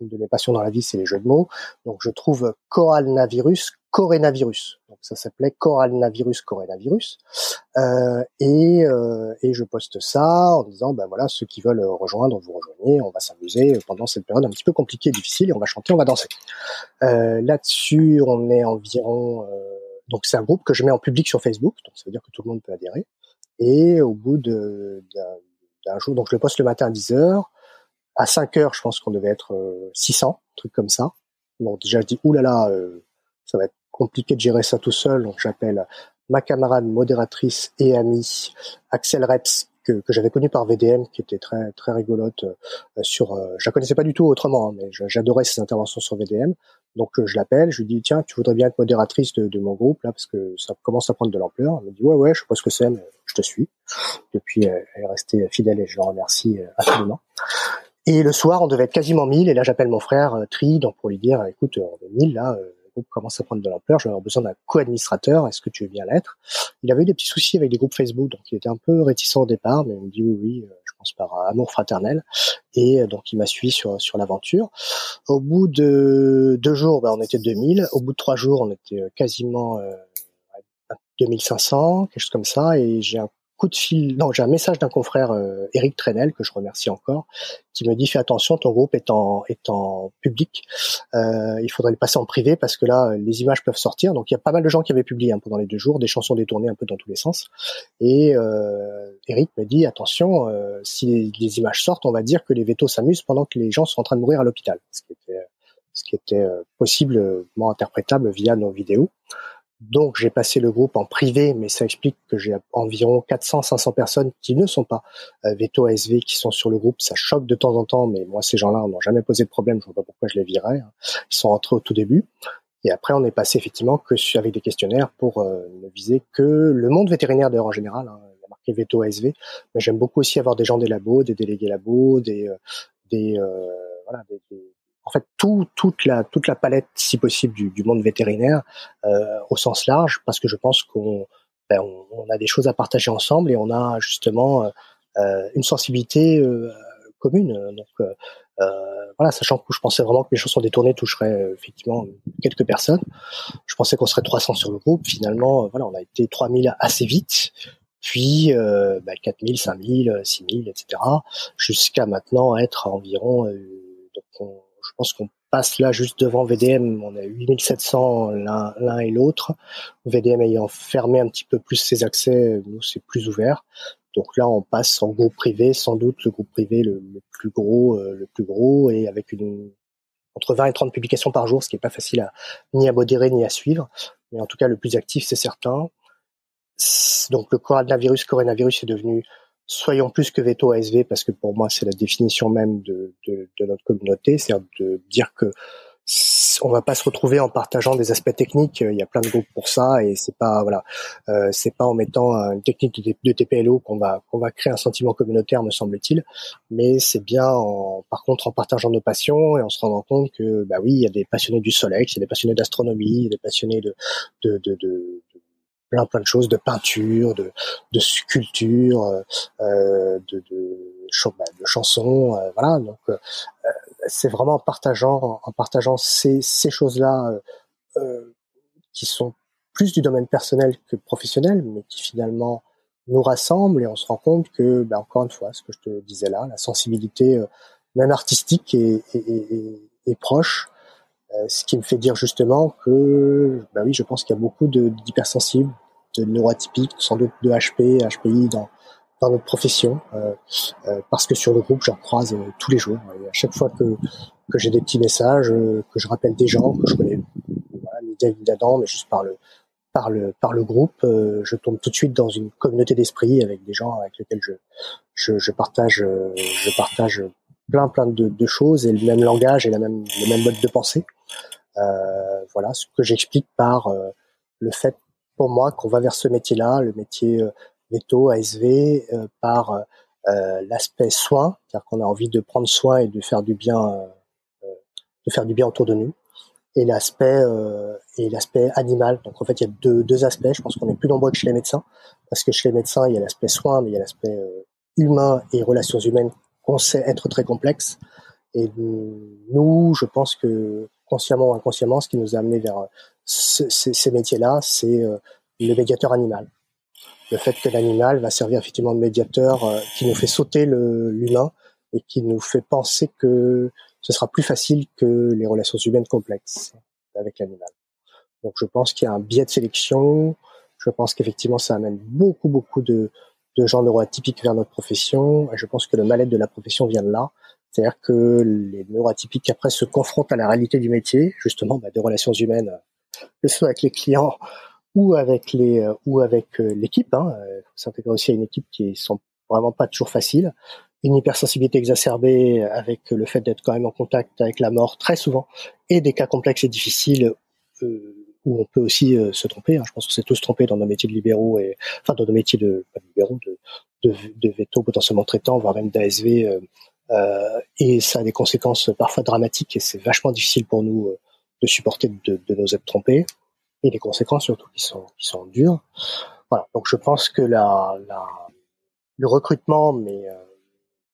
S4: une de mes passions dans la vie, c'est les jeux de mots. Donc je trouve coralnavirus, corénavirus. Donc ça s'appelait coralnavirus, corénavirus. Euh, et, euh, et je poste ça en disant, ben voilà, ceux qui veulent rejoindre, vous rejoignez, on va s'amuser pendant cette période un petit peu compliquée et difficile, et on va chanter, on va danser. Euh, Là-dessus, on est environ... Euh, donc c'est un groupe que je mets en public sur Facebook, donc ça veut dire que tout le monde peut adhérer. Et au bout d'un jour, donc je le poste le matin à 10 heures, à 5 heures, je pense qu'on devait être 600, euh, truc comme ça. Donc déjà, je dis, oulala, euh, ça va être compliqué de gérer ça tout seul. Donc j'appelle ma camarade modératrice et amie Axel Reps que, que j'avais connu par VDM, qui était très très rigolote euh, sur. Euh, je la connaissais pas du tout autrement, hein, mais j'adorais ses interventions sur VDM. Donc euh, je l'appelle, je lui dis tiens, tu voudrais bien être modératrice de, de, mon groupe là parce que ça commence à prendre de l'ampleur. Elle me dit ouais ouais, je sais pas ce que c'est, mais je te suis. Depuis, elle est restée fidèle et je la remercie infiniment. Et le soir, on devait être quasiment 1000, et là j'appelle mon frère euh, Tri, donc pour lui dire, écoute, on est 1000 là, euh, le groupe commence à prendre de l'ampleur, avoir besoin d'un co-administrateur, est-ce que tu veux bien l'être? Il avait eu des petits soucis avec des groupes Facebook, donc il était un peu réticent au départ, mais il me dit oui, oui, euh, je pense par amour fraternel, et donc il m'a suivi sur, sur l'aventure. Au bout de deux jours, ben, on était 2000, au bout de trois jours, on était quasiment... 2500, quelque chose comme ça, et j'ai un coup de fil, non, j'ai un message d'un confrère, euh, Eric Trenel, que je remercie encore, qui me dit fais attention, ton groupe est en, est en public, euh, il faudrait le passer en privé parce que là, les images peuvent sortir. Donc il y a pas mal de gens qui avaient publié hein, pendant les deux jours, des chansons détournées un peu dans tous les sens. Et euh, Eric me dit attention, euh, si les, images sortent, on va dire que les vétos s'amusent pendant que les gens sont en train de mourir à l'hôpital, ce qui était, ce qui était euh, possiblement interprétable via nos vidéos. Donc j'ai passé le groupe en privé, mais ça explique que j'ai environ 400-500 personnes qui ne sont pas euh, Veto ASV qui sont sur le groupe. Ça choque de temps en temps, mais moi ces gens-là n'ont jamais posé de problème. Je vois pas pourquoi je les virais. Hein. Ils sont rentrés au tout début. Et après, on est passé effectivement que avec des questionnaires pour euh, ne viser que le monde vétérinaire d'ailleurs en général. Hein. Il y a marqué Veto ASV, mais j'aime beaucoup aussi avoir des gens des labos, des délégués labos, des euh, des, euh, voilà, des en fait tout, toute la toute la palette, si possible, du, du monde vétérinaire euh, au sens large, parce que je pense qu'on ben, on, on, a des choses à partager ensemble et on a justement euh, euh une sensibilité commune. Donc euh, voilà, sachant que je pensais vraiment que mes chansons détournées toucheraient effectivement quelques personnes. Je pensais qu'on serait 300 sur le groupe. Finalement, voilà, on a été 3000 assez vite puis euh, bah, 4000, 5000, 6000, etc. Jusqu'à maintenant être environ, euh, donc on, je pense qu'on passe là juste devant VDM. On a 8700 l'un et l'autre. VDM ayant fermé un petit peu plus ses accès, nous c'est plus ouvert. Donc là, on passe en groupe privé, sans doute le groupe privé le, plus gros, euh, le plus gros, et avec une entre 20 et 30 publications par jour, ce qui est pas facile à ni à modérer ni à suivre. Mais en tout cas, le plus actif, c'est certain. Donc le coronavirus, coronavirus est devenu soyons plus que veto ASV parce que pour moi c'est la définition même de, de, de notre communauté, c'est de dire que on va pas se retrouver en partageant des aspects techniques. Il y a plein de groupes pour ça et c'est pas voilà, euh, c'est pas en mettant une technique de, de TPLO qu'on va qu'on va créer un sentiment communautaire, me semble-t-il. Mais c'est bien, en, par contre, en partageant nos passions et en se rendant compte que bah oui, il y a des passionnés du soleil, il y a des passionnés d'astronomie, il y a des passionnés de de, de, de plein plein de choses, de peinture, de, de sculpture, euh, euh de, de, bah, de chansons, euh, voilà. Donc euh, c'est vraiment en partageant, en partageant ces, ces choses-là qui sont plus du domaine personnel que professionnel, mais qui finalement nous rassemblent et on se rend compte que, bah, encore une fois, ce que je te disais là, la sensibilité même artistique est, est, est, est proche euh, ce qui me fait dire justement que, bah oui, je pense qu'il y a beaucoup d'hypersensibles, de, de neuroatypiques, sans doute de HP, HPI dans, dans notre profession, euh, euh, parce que sur le groupe, j'en croise euh, tous les jours. Et à chaque fois que, que j'ai des petits messages, euh, que je rappelle des gens que je connais, voilà, David Adam, mais juste par le, par le, par le groupe, je tombe tout de suite dans une communauté d'esprit avec des gens avec lesquels je, je, je partage, je partage plein plein de, choses et le même langage et la même, le même mode de pensée. Euh, voilà ce que j'explique par euh, le fait pour moi qu'on va vers ce métier-là, le métier euh, veto, ASV, par l'aspect soin, c'est-à-dire qu'on a envie de prendre soin et de faire du bien, de faire du bien autour de nous, et l'aspect et l'aspect animal. Donc en fait, il y a deux, deux aspects. Je pense qu'on est plus nombreux que chez les médecins, parce que chez les médecins, il y a l'aspect soin, mais il y a l'aspect humain et relations humaines qu'on sait être très complexe. Et nous, je pense que consciemment ou inconsciemment, ce qui nous a amené vers ces métiers-là, c'est le médiateur animal le fait que l'animal va servir effectivement de médiateur euh, qui nous fait sauter l'humain et qui nous fait penser que ce sera plus facile que les relations humaines complexes avec l'animal. Donc je pense qu'il y a un biais de sélection. Je pense qu'effectivement ça amène beaucoup beaucoup de, de gens neuroatypiques vers notre profession. Je pense que le mal-être de la profession vient de là. C'est-à-dire que les neuroatypiques après se confrontent à la réalité du métier, justement bah, des relations humaines, que ce soit avec les clients ou avec les euh, ou avec euh, l'équipe. Hein. Euh, faut s'intégrer aussi à une équipe qui sont vraiment pas toujours faciles. Une hypersensibilité exacerbée avec le fait d'être quand même en contact avec la mort très souvent et des cas complexes et difficiles où on peut aussi se tromper. Hein. Je pense que c'est tous trompés dans nos métiers de libéraux et enfin dans nos métiers de pas libéraux de de, de veto potentiellement traitants, voire même d'ASV. Euh, et ça a des conséquences parfois dramatiques et c'est vachement difficile pour nous de supporter de, de nous être trompés et les conséquences surtout qui sont qui sont dures. Voilà. Donc je pense que la, la le recrutement, mais euh,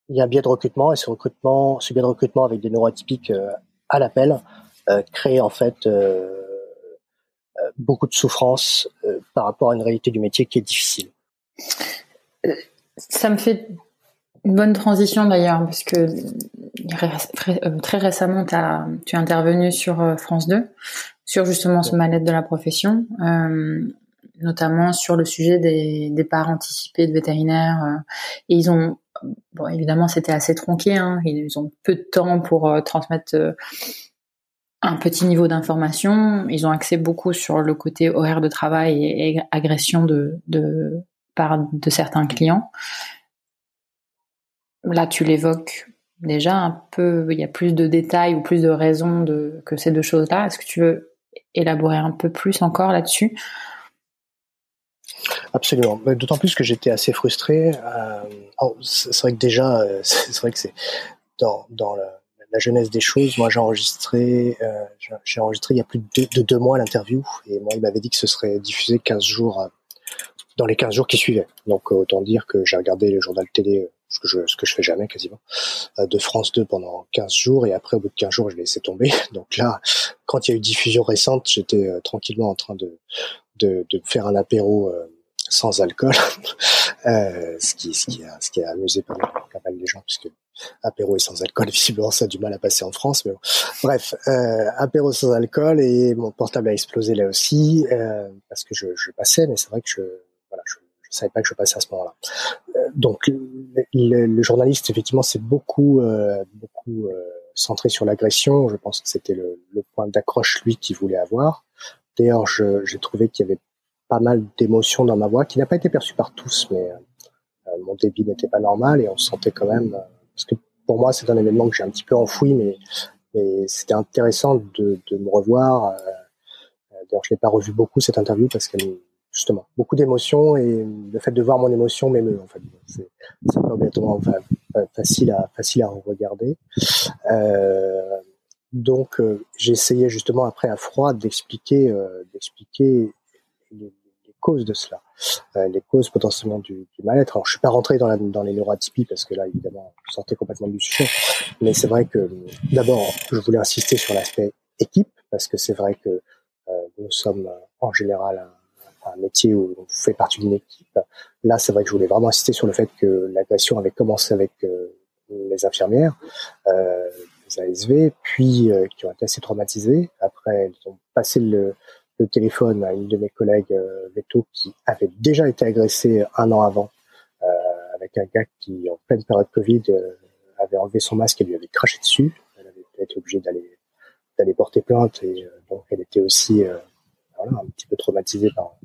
S4: il y a un biais de recrutement et ce recrutement, ce biais de recrutement avec des neuroatypiques euh, à l'appel euh, crée en fait beaucoup de souffrance par rapport à une réalité du métier qui est difficile.
S2: Ça me fait une bonne transition d'ailleurs, parce que très récemment, as, tu es intervenu sur France 2 sur justement ce mal-être de la profession, euh, notamment sur le sujet des départs anticipés de vétérinaires. Euh, et ils ont, bon, évidemment, c'était assez tronqué. Hein, ils ont peu de temps pour euh, transmettre un petit niveau d'information. Ils ont axé beaucoup sur le côté horaire de travail et, agression de, de par de certains clients. Là, tu l'évoques déjà un peu, il y a plus de détails ou plus de raisons que ces deux choses-là. Est-ce que tu veux élaborer un peu plus encore là-dessus?
S4: Absolument. D'autant plus que j'étais assez frustré. Euh, oh, c'est vrai que déjà, euh, (laughs) c'est vrai que c'est dans, dans la, jeunesse des choses. Moi, j'ai enregistré, euh, j'ai enregistré il y a plus de deux, mois l'interview, et moi, il m'avait dit que ce serait diffusé 15 jours dans les 15 jours qui suivaient. Donc, autant dire que j'ai regardé le journal télé ce que je ce que je fais jamais quasiment euh, de France 2 pendant 15 jours et après au bout de 15 jours je l'ai laissé tomber (laughs) donc là quand il y a eu diffusion récente j'étais euh, tranquillement en train de, de, de faire un apéro euh, sans alcool (laughs) ce qui ce qui ce qui a amusé pas mal, pas mal les gens puisque apéro et sans alcool (laughs) visiblement ça a du mal à passer en France mais bon. bref apéro sans alcool et mon portable a explosé là aussi parce que je, je passais mais c'est vrai que je voilà je je savais pas que je passais à ce moment-là. Euh, donc le, journaliste effectivement c'est beaucoup euh, beaucoup euh, centré sur l'agression. Je pense que c'était le, point d'accroche lui qu'il voulait avoir. D'ailleurs, j'ai trouvé qu'il y avait pas mal d'émotions dans ma voix, qui n'a pas été perçue par tous, mais mon débit n'était pas normal et on sentait quand même, parce que pour moi c'est un événement que j'ai un petit peu enfoui, mais, mais c'était intéressant de, de, me revoir. D'ailleurs, je l'ai pas revu beaucoup cette interview parce qu'elle justement beaucoup d'émotions et le fait de voir mon émotion m'émeut en fait c'est pas obligatoirement facile à facile à regarder euh, donc euh, j'ai essayé justement après à froid d'expliquer euh, d'expliquer les, causes de cela euh, les causes potentiellement du, mal-être alors je suis pas rentré dans, les neuroatypies parce que là évidemment je sortais complètement du sujet mais c'est vrai que d'abord je voulais insister sur l'aspect équipe parce que c'est vrai que nous sommes en général un métier où on fait partie d'une équipe. Là, c'est vrai que je voulais vraiment insister sur le fait que l'agression avait commencé avec euh, les infirmières, euh, les ASV, puis euh, qui ont été assez traumatisées. Après, elles ont passé le, le téléphone à une de mes collègues euh, Veto qui avait déjà été agressée un an avant euh, avec un gars qui, en pleine période Covid, avait enlevé son masque et lui avait craché dessus. Elle avait été obligée d'aller d'aller porter plainte et donc elle était aussi voilà, un petit peu traumatisée par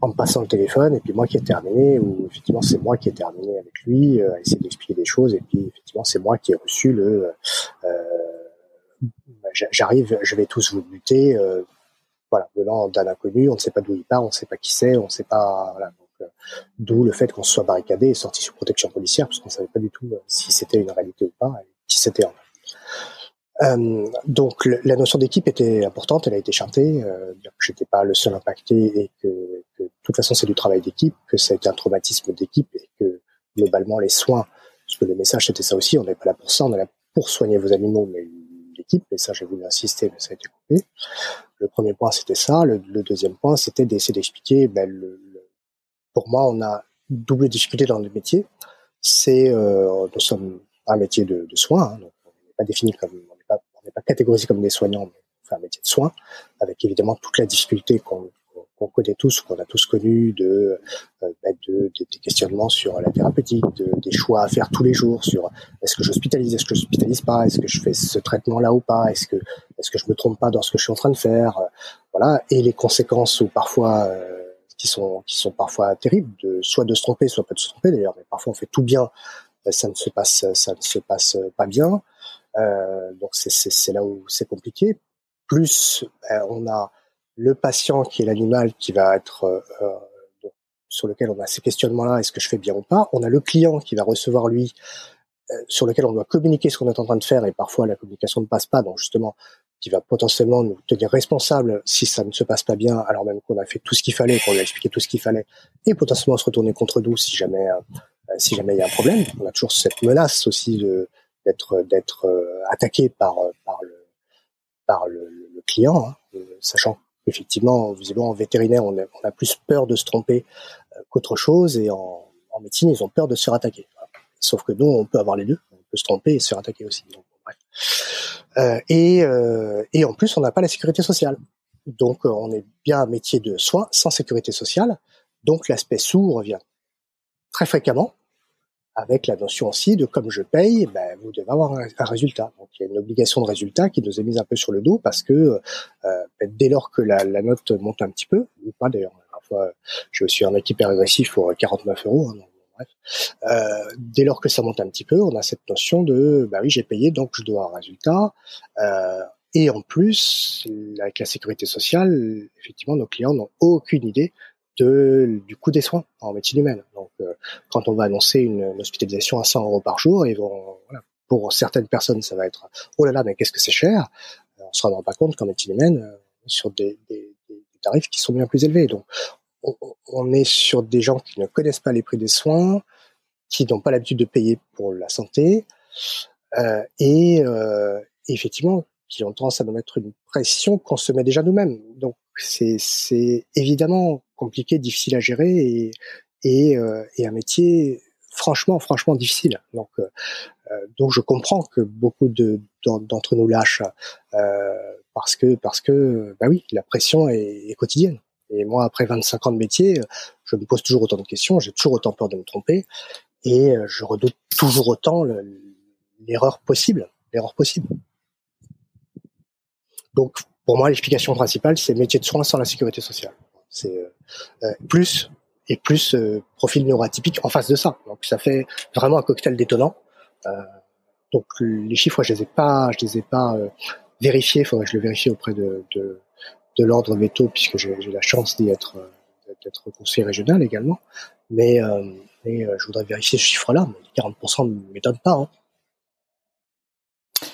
S4: en me passant le téléphone et puis moi qui ai terminé ou effectivement c'est moi qui ai terminé avec lui euh, à essayer d'expliquer des choses et puis effectivement c'est moi qui ai reçu le euh, j'arrive je vais tous vous buter voilà venant d'un inconnu on ne sait pas d'où il part on ne sait pas qui c'est on ne sait pas euh, d'où le fait qu'on soit barricadé et sorti sous protection policière parce qu'on savait pas du tout euh, si c'était une réalité ou pas et qui c'était en. Euh, donc la notion d'équipe était importante, elle a été chantée, euh, que j'étais pas le seul impacté et que, que de toute façon c'est du travail d'équipe, que ça a été un traumatisme d'équipe et que globalement les soins parce que le message c'était ça aussi, on n'est pas là pour ça, on est là pour soigner vos animaux, mais l'équipe, et ça j'ai voulu insister, mais ça a été coupé. Le premier point c'était ça, le, deuxième point c'était d'essayer d'expliquer, ben, pour moi on a double difficulté dans le métier, c'est euh, nous sommes un métier de, soins, hein, donc on n'est pas pas catégorisé comme des soignants, mais on fait un métier de soins, avec évidemment toute la difficulté qu'on qu'on connaît tous, qu'on a tous connu, de, euh, bah, de, des questionnements sur la thérapeutique, de, des choix à faire tous les jours sur est-ce que j'hospitalise, est-ce que je hospitalise pas, est-ce que je fais ce traitement-là ou pas, est-ce que est-ce que je me trompe pas dans ce que je suis en train de faire, euh, voilà, et les conséquences ou parfois euh, qui sont qui sont parfois terribles, de soit de se tromper, soit pas de se tromper d'ailleurs, mais parfois on fait tout bien, ça ne se passe ça ne se passe pas bien, donc c'est là où c'est compliqué. Plus on a le patient qui est l'animal qui va être euh, euh, sur lequel on a ces questionnements-là, est-ce que je fais bien ou pas On a le client qui va recevoir lui, euh, sur lequel on doit communiquer ce qu'on est en train de faire, et parfois la communication ne passe pas, donc justement, qui va potentiellement nous tenir responsable si ça ne se passe pas bien, alors même qu'on a fait tout ce qu'il fallait, qu'on lui a expliqué tout ce qu'il fallait, et potentiellement se retourner contre nous si jamais, si jamais il y a un problème. On a toujours cette menace aussi de d'être d'être attaqué par par le par le, client, hein, sachant effectivement, visiblement en vétérinaire, on a, plus peur de se tromper euh, qu'autre chose, et en, médecine, ils ont peur de se faire attaquer. Sauf que nous, on peut avoir les deux, on peut se tromper et se faire attaquer aussi. Euh, et, euh, et en plus, on n'a pas la sécurité sociale. Donc, on est bien un métier de soins sans sécurité sociale. Donc, l'aspect sous revient très fréquemment avec la notion aussi de comme je paye, ben, vous devez avoir un, résultat. Donc il y a une obligation de résultat qui nous est mise un peu sur le dos parce que euh, ben, dès lors que la, la, note monte un petit peu, ou pas d'ailleurs, parfois je suis un hyper agressif pour 49 euros. Hein, bref. Euh, dès lors que ça monte un petit peu, on a cette notion de bah oui j'ai payé donc je dois un résultat. Euh, et en plus, avec la sécurité sociale, effectivement, nos clients n'ont aucune idée du coût des soins en médecine humaine. Donc, euh, quand on va annoncer une, hospitalisation à 100 euros par jour, pour certaines personnes, ça va être oh là là, mais qu'est-ce que c'est cher? Euh, On se rend pas compte qu'en médecine humaine, euh, sur des, tarifs qui sont bien plus élevés. Donc, on, est sur des gens qui ne connaissent pas les prix des soins, qui n'ont pas l'habitude de payer pour la santé, et effectivement, qui ont tendance à nous mettre une pression qu'on se met déjà nous-mêmes. Donc, c'est évidemment compliqué, difficile à gérer et, euh, et un métier franchement, franchement difficile. Donc, euh, euh, donc je comprends que beaucoup de d'entre nous lâchent parce que parce que bah oui, la pression est, quotidienne. Et moi, après 25 ans de métier, je me pose toujours autant de questions, j'ai toujours autant peur de me tromper et je redoute toujours autant l'erreur possible, l'erreur possible. Donc, pour moi, l'explication principale, c'est métier de soins sans la sécurité sociale. C'est plus et plus euh, profil neuroatypique en face de ça. Donc ça fait vraiment un cocktail détonnant. donc les chiffres, je les ai pas, je les ai pas vérifiés. Il faudrait que je le vérifie auprès de, de, de l'ordre veto puisque j'ai la chance d'y être d'être conseiller régional également. Mais, mais je voudrais vérifier ce chiffre-là. 40% ne m'étonne pas. Hein.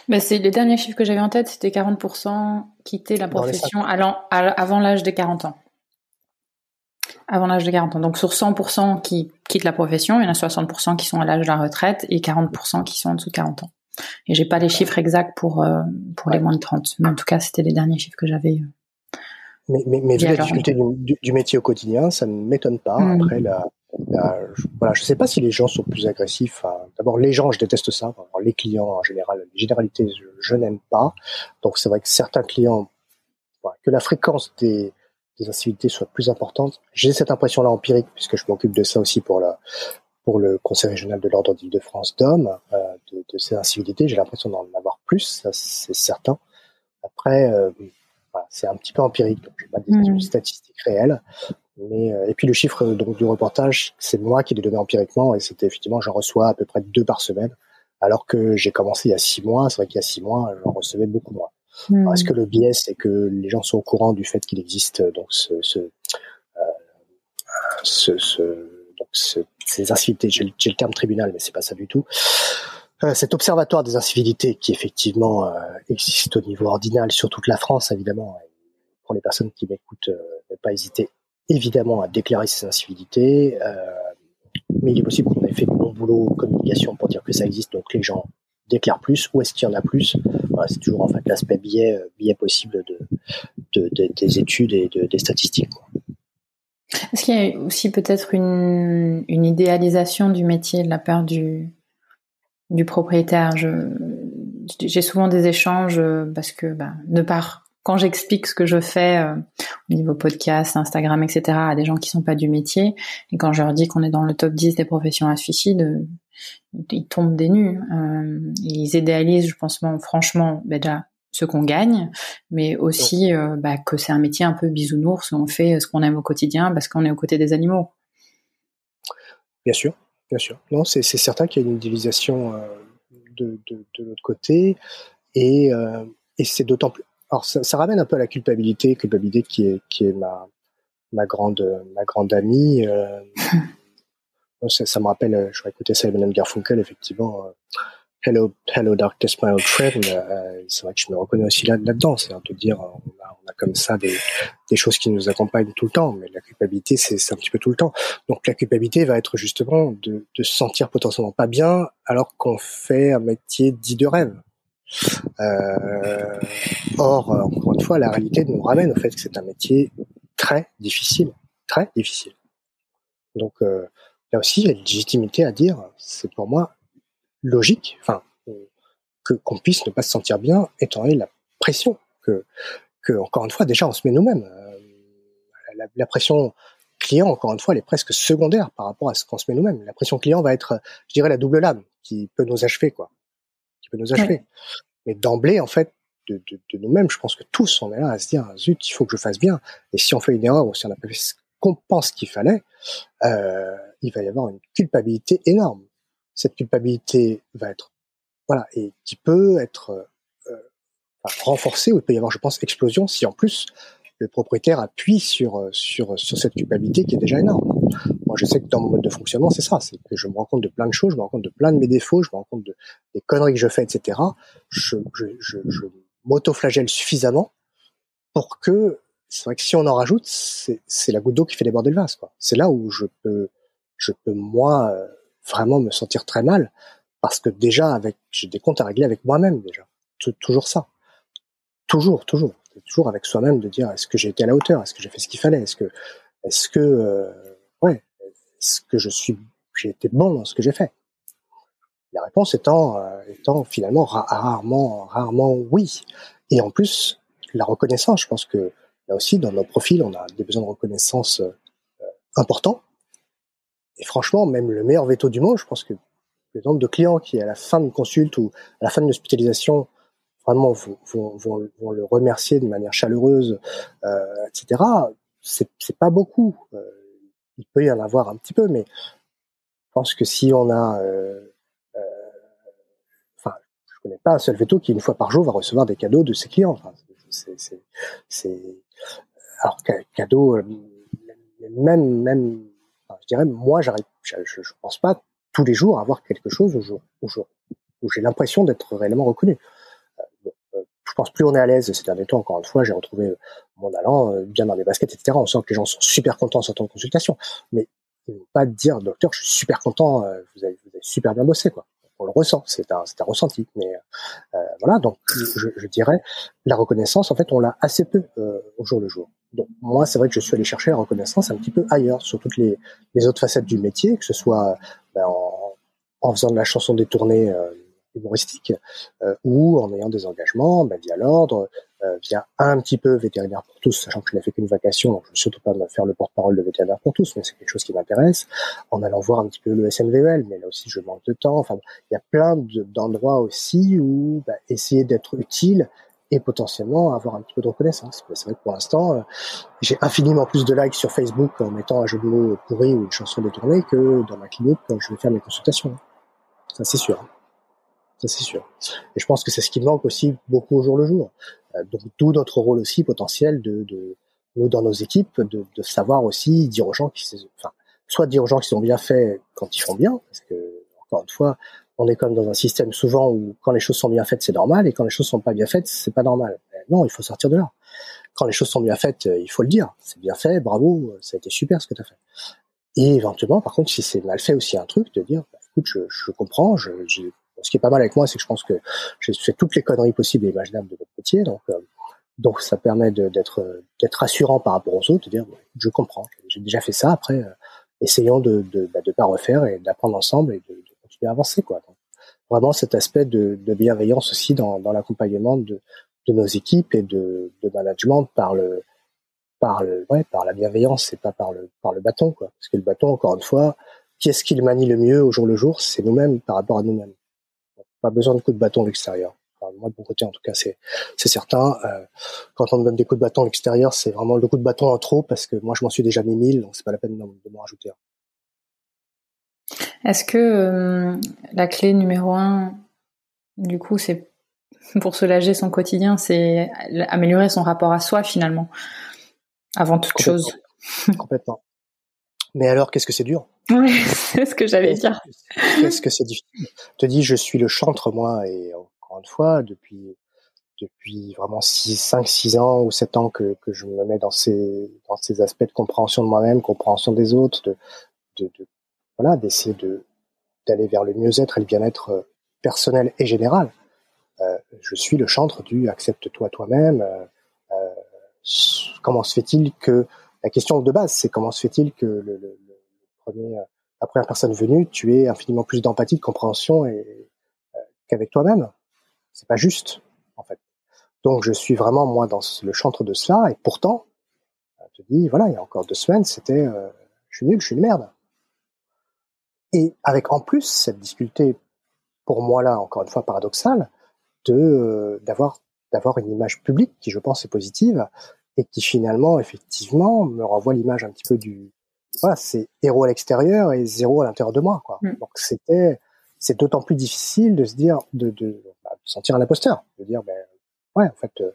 S2: Mais c'est les derniers chiffres que j'avais en tête, c'était 40% quitter la profession avant l'âge de 40 ans. Avant l'âge de 40 ans. Donc sur 100% qui quittent la profession, il y en a 60% qui sont à l'âge de la retraite et 40% qui sont en dessous de 40 ans. Et j'ai pas les chiffres exacts pour euh, pour les moins de 30, mais en tout cas c'était les derniers chiffres que j'avais. Euh,
S4: mais mais, mais vu la difficulté du, métier au quotidien, ça ne m'étonne pas. Hmm. Après la, je, voilà, je sais pas si les gens sont plus agressifs. D'abord, les gens, je déteste ça. les clients, en général, les généralités, je, n'aime pas. Donc, c'est vrai que certains clients, que la fréquence des, des incivilités soit plus importante. J'ai cette impression-là empirique, puisque je m'occupe de ça aussi pour la pour le Conseil régional de l'ordre d'Île-de-France d'hommes, euh, de, de, ces incivilités. J'ai l'impression d'en avoir plus, ça c'est certain. Après, euh, c'est un petit peu empirique, donc j'ai pas des mmh. statistiques réelles. Mais euh, et puis le chiffre donc du reportage, c'est moi qui l'ai donné empiriquement, et c'était effectivement j'en reçois à peu près deux par semaine, alors que j'ai commencé il y a six mois. C'est vrai qu'il y a six mois, j'en recevais beaucoup moins. Hmm. Est-ce que le biais, c'est que les gens sont au courant du fait qu'il existe donc ce, ce, euh, ce, ce donc ce, ces incivilités, j'ai le terme tribunal, mais c'est pas ça du tout. Euh, cet observatoire des incivilités qui effectivement euh, existe au niveau ordinal sur toute la France, évidemment. pour les personnes qui m'écoutent, euh, ne pas hésiter évidemment à déclarer ces incivilités. Euh, mais il est possible qu'on ait fait long boulot communication pour dire que ça existe, donc les gens déclarent plus, où est-ce qu'il y en a plus? C'est toujours en fait l'aspect biais, biais possible de, de, des études et des statistiques.
S2: Est-ce qu'il y a aussi peut-être une, idéalisation du métier de la part du, propriétaire? J'ai souvent des échanges parce que bah, de part quand j'explique ce que je fais euh, au niveau podcast, Instagram, etc. à des gens qui sont pas du métier, et quand je leur dis qu'on est dans le top 10 des professions à suicide, euh, ils tombent des nues. Euh, ils idéalisent, je pense, franchement, bah, déjà ce qu'on gagne, mais aussi bah, que c'est un métier un peu bisounours où on fait ce qu'on aime au quotidien parce qu'on est aux côtés des animaux.
S4: Bien sûr, bien sûr. Non, c'est certain qu'il y a une idéalisation de, de, de l'autre côté, et, et c'est d'autant plus alors ça, ça, ramène un peu à la culpabilité, culpabilité qui est qui est ma ma grande ma grande amie. (laughs) Ça, ça, me rappelle, euh, je écouté Simon Garfunkel effectivement. Euh, Hello, hello darkest my old friend. Euh, c'est vrai que je me reconnais aussi là là-dedans. C'est un peu dire, on a, on a comme ça des, choses qui nous accompagnent tout le temps, mais la culpabilité c'est un petit peu tout le temps. Donc la culpabilité va être justement de, se sentir potentiellement pas bien alors qu'on fait un métier dit de rêve. Or, encore une fois, la réalité nous ramène au fait que c'est un métier très difficile, très difficile. Donc là aussi, il y a une légitimité à dire, c'est pour moi logique, enfin, que qu'on puisse ne pas se sentir bien étant donné la pression que, que encore une fois, déjà on se met nous-mêmes. La, la, pression client, encore une fois, elle est presque secondaire par rapport à ce qu'on se met nous-mêmes. La pression client va être, je dirais, la double lame qui peut nous achever, quoi peut nous achever. Mais d'emblée, en fait, de, de, de nous-mêmes, je pense que tous, on est là à se dire, zut, il faut que je fasse bien. Et si on fait une erreur ou si on a pas fait ce qu'on pense qu'il fallait, euh, il va y avoir une culpabilité énorme. Cette culpabilité va être, voilà, et qui peut être euh, renforcée ou il peut y avoir, je pense, explosion si en plus le propriétaire appuie sur euh, sur sur cette culpabilité qui est déjà énorme. Moi, je sais que dans mon mode de fonctionnement, c'est ça, c'est que je me rends compte de plein de choses, je me rends compte de plein de mes défauts, je me rends compte de des conneries que je fais, etc. Je je je, suffisamment pour que c'est vrai que si on en rajoute, c'est la goutte d'eau qui fait déborder le vase. C'est là où je peux je peux moi euh, vraiment me sentir très mal parce que déjà avec j'ai des comptes à régler avec moi-même déjà, toujours ça, toujours toujours toujours avec soi-même de dire est-ce que j'ai été à la hauteur, est-ce que j'ai fait ce qu'il fallait, est-ce que, est-ce que, euh, ouais, est-ce que je suis, j'ai été bon dans ce que j'ai fait? La réponse étant, euh, étant finalement rarement, rarement oui. Et en plus, la reconnaissance, je pense que là aussi dans nos profils, on a des besoins de reconnaissance euh, importants. Et franchement, même le meilleur veto du monde, je pense que le nombre de clients qui à la fin d'une consulte ou à la fin d'une hospitalisation vraiment vont, le remercier de manière chaleureuse, euh, etc. C'est, pas beaucoup. Euh, il peut y en avoir un petit peu, mais je pense que si on a, euh, euh, enfin, je connais pas un seul veto qui une fois par jour va recevoir des cadeaux de ses clients. Alors cadeau, euh, même, même, dirais, moi, j'arrive, je, je, pense pas tous les jours avoir quelque chose où, où, où j'ai l'impression d'être réellement reconnu pense plus on est à l'aise ces derniers temps. Encore une fois, j'ai retrouvé mon allant euh, bien dans les baskets, etc. On sent que les gens sont super contents en sortant de consultation. Mais ils ne vont pas dire, docteur, je suis super content, euh, vous, avez, vous avez super bien bossé, quoi. On le ressent, c'est un, un ressenti. Mais euh, voilà, donc je, je, dirais, la reconnaissance, en fait, on l'a assez peu au jour le jour. Donc moi, c'est vrai que je suis allé chercher la reconnaissance un petit peu ailleurs, sur toutes les, autres facettes du métier, que ce soit ben, en, faisant de la chanson détournée humoristique, euh, ou en ayant des engagements ben, via l'ordre, euh, via un petit peu vétérinaire pour tous, sachant que je n'ai fait qu'une vacation, donc je ne veux surtout pas me faire le porte-parole de vétérinaire pour tous, mais c'est quelque chose qui m'intéresse, en allant voir un petit peu le SNVL, mais là aussi je manque de temps, enfin il y a plein d'endroits aussi où ben, essayer d'être utile et potentiellement avoir un petit peu de reconnaissance. C'est vrai que pour l'instant, euh, j'ai infiniment plus de likes sur Facebook en mettant un jeu de mots pourri ou une chanson détournée que dans ma clinique quand je vais faire mes consultations. Ça c'est sûr ça c'est sûr. Et je pense que c'est ce qui manque aussi beaucoup au jour le jour. Euh, donc d'où notre rôle aussi potentiel de, nous dans nos équipes de, savoir aussi dire aux gens qui, enfin, soit dire aux gens qui sont bien faits quand ils font bien, parce que encore une fois, on est comme dans un système souvent où quand les choses sont bien faites c'est normal et quand les choses sont pas bien faites c'est pas normal. non, il faut sortir de là. Quand les choses sont bien faites, euh, il faut le dire. C'est bien fait, bravo, ça a été super ce que tu as fait. Et éventuellement, par contre, si c'est mal fait aussi un truc, de dire, bah, écoute, je, je comprends. Je, ce qui est pas mal avec moi, c'est que je pense que j'ai fait toutes les conneries possibles et imaginables de notre métier, donc euh, donc ça permet d'être rassurant par rapport aux autres, de dire je comprends, j'ai déjà fait ça. Après, euh, essayons de de, bah, de pas refaire et d'apprendre ensemble et de, de, continuer à avancer quoi. Vraiment cet aspect de, de bienveillance aussi dans, dans l'accompagnement de, de nos équipes et de, de management par le par le ouais par la bienveillance et pas par le par le bâton quoi. Parce que le bâton, encore une fois, qui est-ce qui le manie le mieux au jour le jour? C'est nous-mêmes par rapport à nous-mêmes. Pas besoin de coups de bâton à l'extérieur. moi, de mon côté, en tout cas, c'est certain. Euh, quand on me donne des coups de bâton à l'extérieur, c'est vraiment le coup de bâton en trop parce que moi, je m'en suis déjà mis mille, donc c'est pas la peine de, m'en rajouter.
S2: Est-ce que euh, la clé numéro un, du coup, c'est pour soulager son quotidien, c'est améliorer son rapport à soi finalement, avant toute chose?
S4: Complètement. Mais alors, qu'est-ce que c'est dur?
S2: Oui, (laughs) c'est ce que j'allais dire.
S4: Qu'est-ce que c'est difficile? Je te dis, je suis le chantre, moi, et encore une fois, depuis depuis vraiment 6, 5, 6 ans ou 7 ans que, que je me mets dans ces, dans ces aspects de compréhension de moi-même, compréhension des autres, de, de, de voilà, d'essayer de, d'aller vers le mieux-être et le bien-être euh, personnel et général. Euh, je suis le chantre du accepte-toi toi-même. Euh, comment se fait-il que la question de base, c'est comment se fait-il que le, le premier, la première personne venue, tu aies infiniment plus d'empathie, de compréhension et, qu'avec toi-même. C'est pas juste, en fait. Donc je suis vraiment moi dans le chantre de cela, et pourtant, je te dis, voilà, il y a encore deux semaines, c'était, euh, je suis nul, je suis une merde. Et avec en plus cette difficulté, pour moi là, encore une fois paradoxale, de euh, d'avoir d'avoir une image publique qui, je pense, est positive et qui finalement, effectivement, me renvoie l'image un petit peu du, voilà, c'est héros à l'extérieur et zéro à l'intérieur de moi, quoi. Mm. Donc c'était, c'est d'autant plus difficile de se dire, de, de, bah, de, sentir un imposteur, de dire, ben ouais, en fait, euh,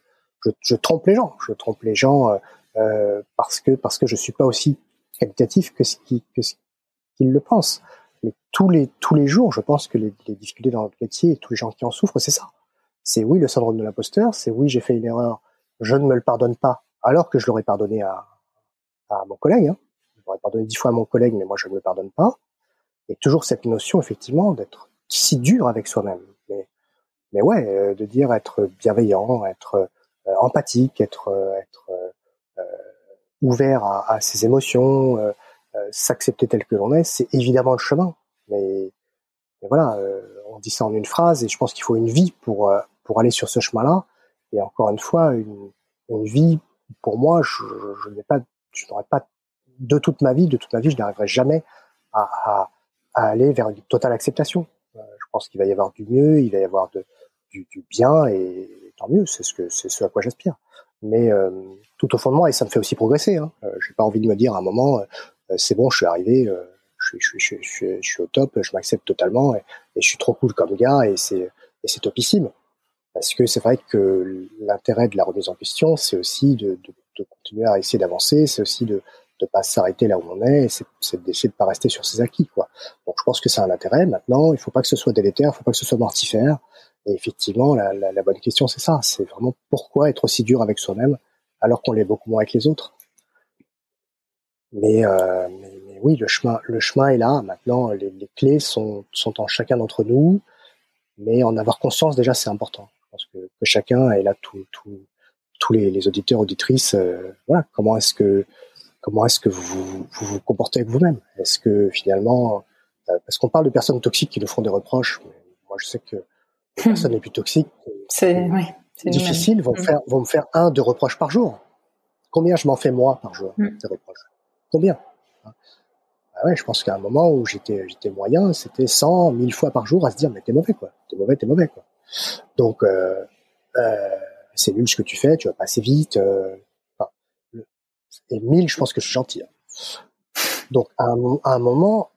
S4: je, je trompe les gens, je trompe les gens euh, euh, parce que parce que je suis pas aussi qualitatif que ce qui que ce qu'ils le pensent. Mais tous les tous les jours, je pense que les, les difficultés dans notre métier et tous les gens qui en souffrent, c'est ça. C'est oui le syndrome de l'imposteur, c'est oui j'ai fait une erreur, je ne me le pardonne pas, alors que je l'aurais pardonné à, à mon collègue. Hein. Je l'aurais pardonné dix fois à mon collègue, mais moi je ne me pardonne pas. Et toujours cette notion effectivement d'être si dur avec soi-même. Mais, mais ouais, euh, de dire être bienveillant, être euh, empathique, être, euh, être ouvert à, ses émotions, s'accepter tel que l'on est, c'est évidemment le chemin. Mais, voilà, on dit ça en une phrase, et je pense qu'il faut une vie pour pour aller sur ce chemin-là. Et encore une fois, une, vie pour moi, je, je n'ai pas, je n'aurais pas de toute ma vie, de toute ma vie, je n'arriverai jamais à, aller vers une totale acceptation. Euh, je pense qu'il va y avoir du mieux, il va y avoir du, bien, et tant mieux, c'est ce ce à quoi j'aspire. Mais euh, tout au fond de moi, et ça me fait aussi progresser. Hein. Euh, j'ai pas envie de me dire à un moment, c'est bon, je suis arrivé, je, je, je, je, suis au top, je m'accepte totalement, et, je suis trop cool comme gars, et c'est et c'est topissime. Parce que c'est vrai que l'intérêt de la remise en question, c'est aussi de, continuer à essayer d'avancer, c'est aussi de ne pas s'arrêter là où on est, c'est d'essayer de pas rester sur ses acquis. Quoi. Donc je pense que c'est un intérêt. Maintenant, il faut pas que ce soit délétère, il faut pas que ce soit mortifère. Et effectivement, la, la, bonne question, c'est ça. C'est vraiment pourquoi être aussi dur avec soi-même alors qu'on l'est beaucoup moins avec les autres. Mais, euh, mais, oui, le chemin, le chemin est là. Maintenant, les, clés sont, sont en chacun d'entre nous. Mais en avoir conscience, déjà, c'est important pense que, chacun est là, tous les, auditeurs, auditrices, euh, voilà, comment est-ce que comment est-ce que vous, vous vous comportez avec vous-même? Est-ce que finalement, euh, parce qu'on parle de personnes toxiques qui nous font des reproches, moi je sais que les personnes les plus toxiques,
S2: c'est oui,
S4: difficile, vont mm. faire vont me faire un, deux reproches par jour. Combien je m'en fais moi par jour mm. des reproches? Combien? Bah ouais, je pense qu'à un moment où j'étais j'étais moyen, c'était 100, 1000 fois par jour à se dire mais t'es mauvais quoi, t'es mauvais, t'es mauvais quoi. Donc, euh, euh, c'est nul ce que tu fais, tu vas pas assez vite. Euh, et mille, je pense que je suis gentil. Hein. Donc, à un, moment,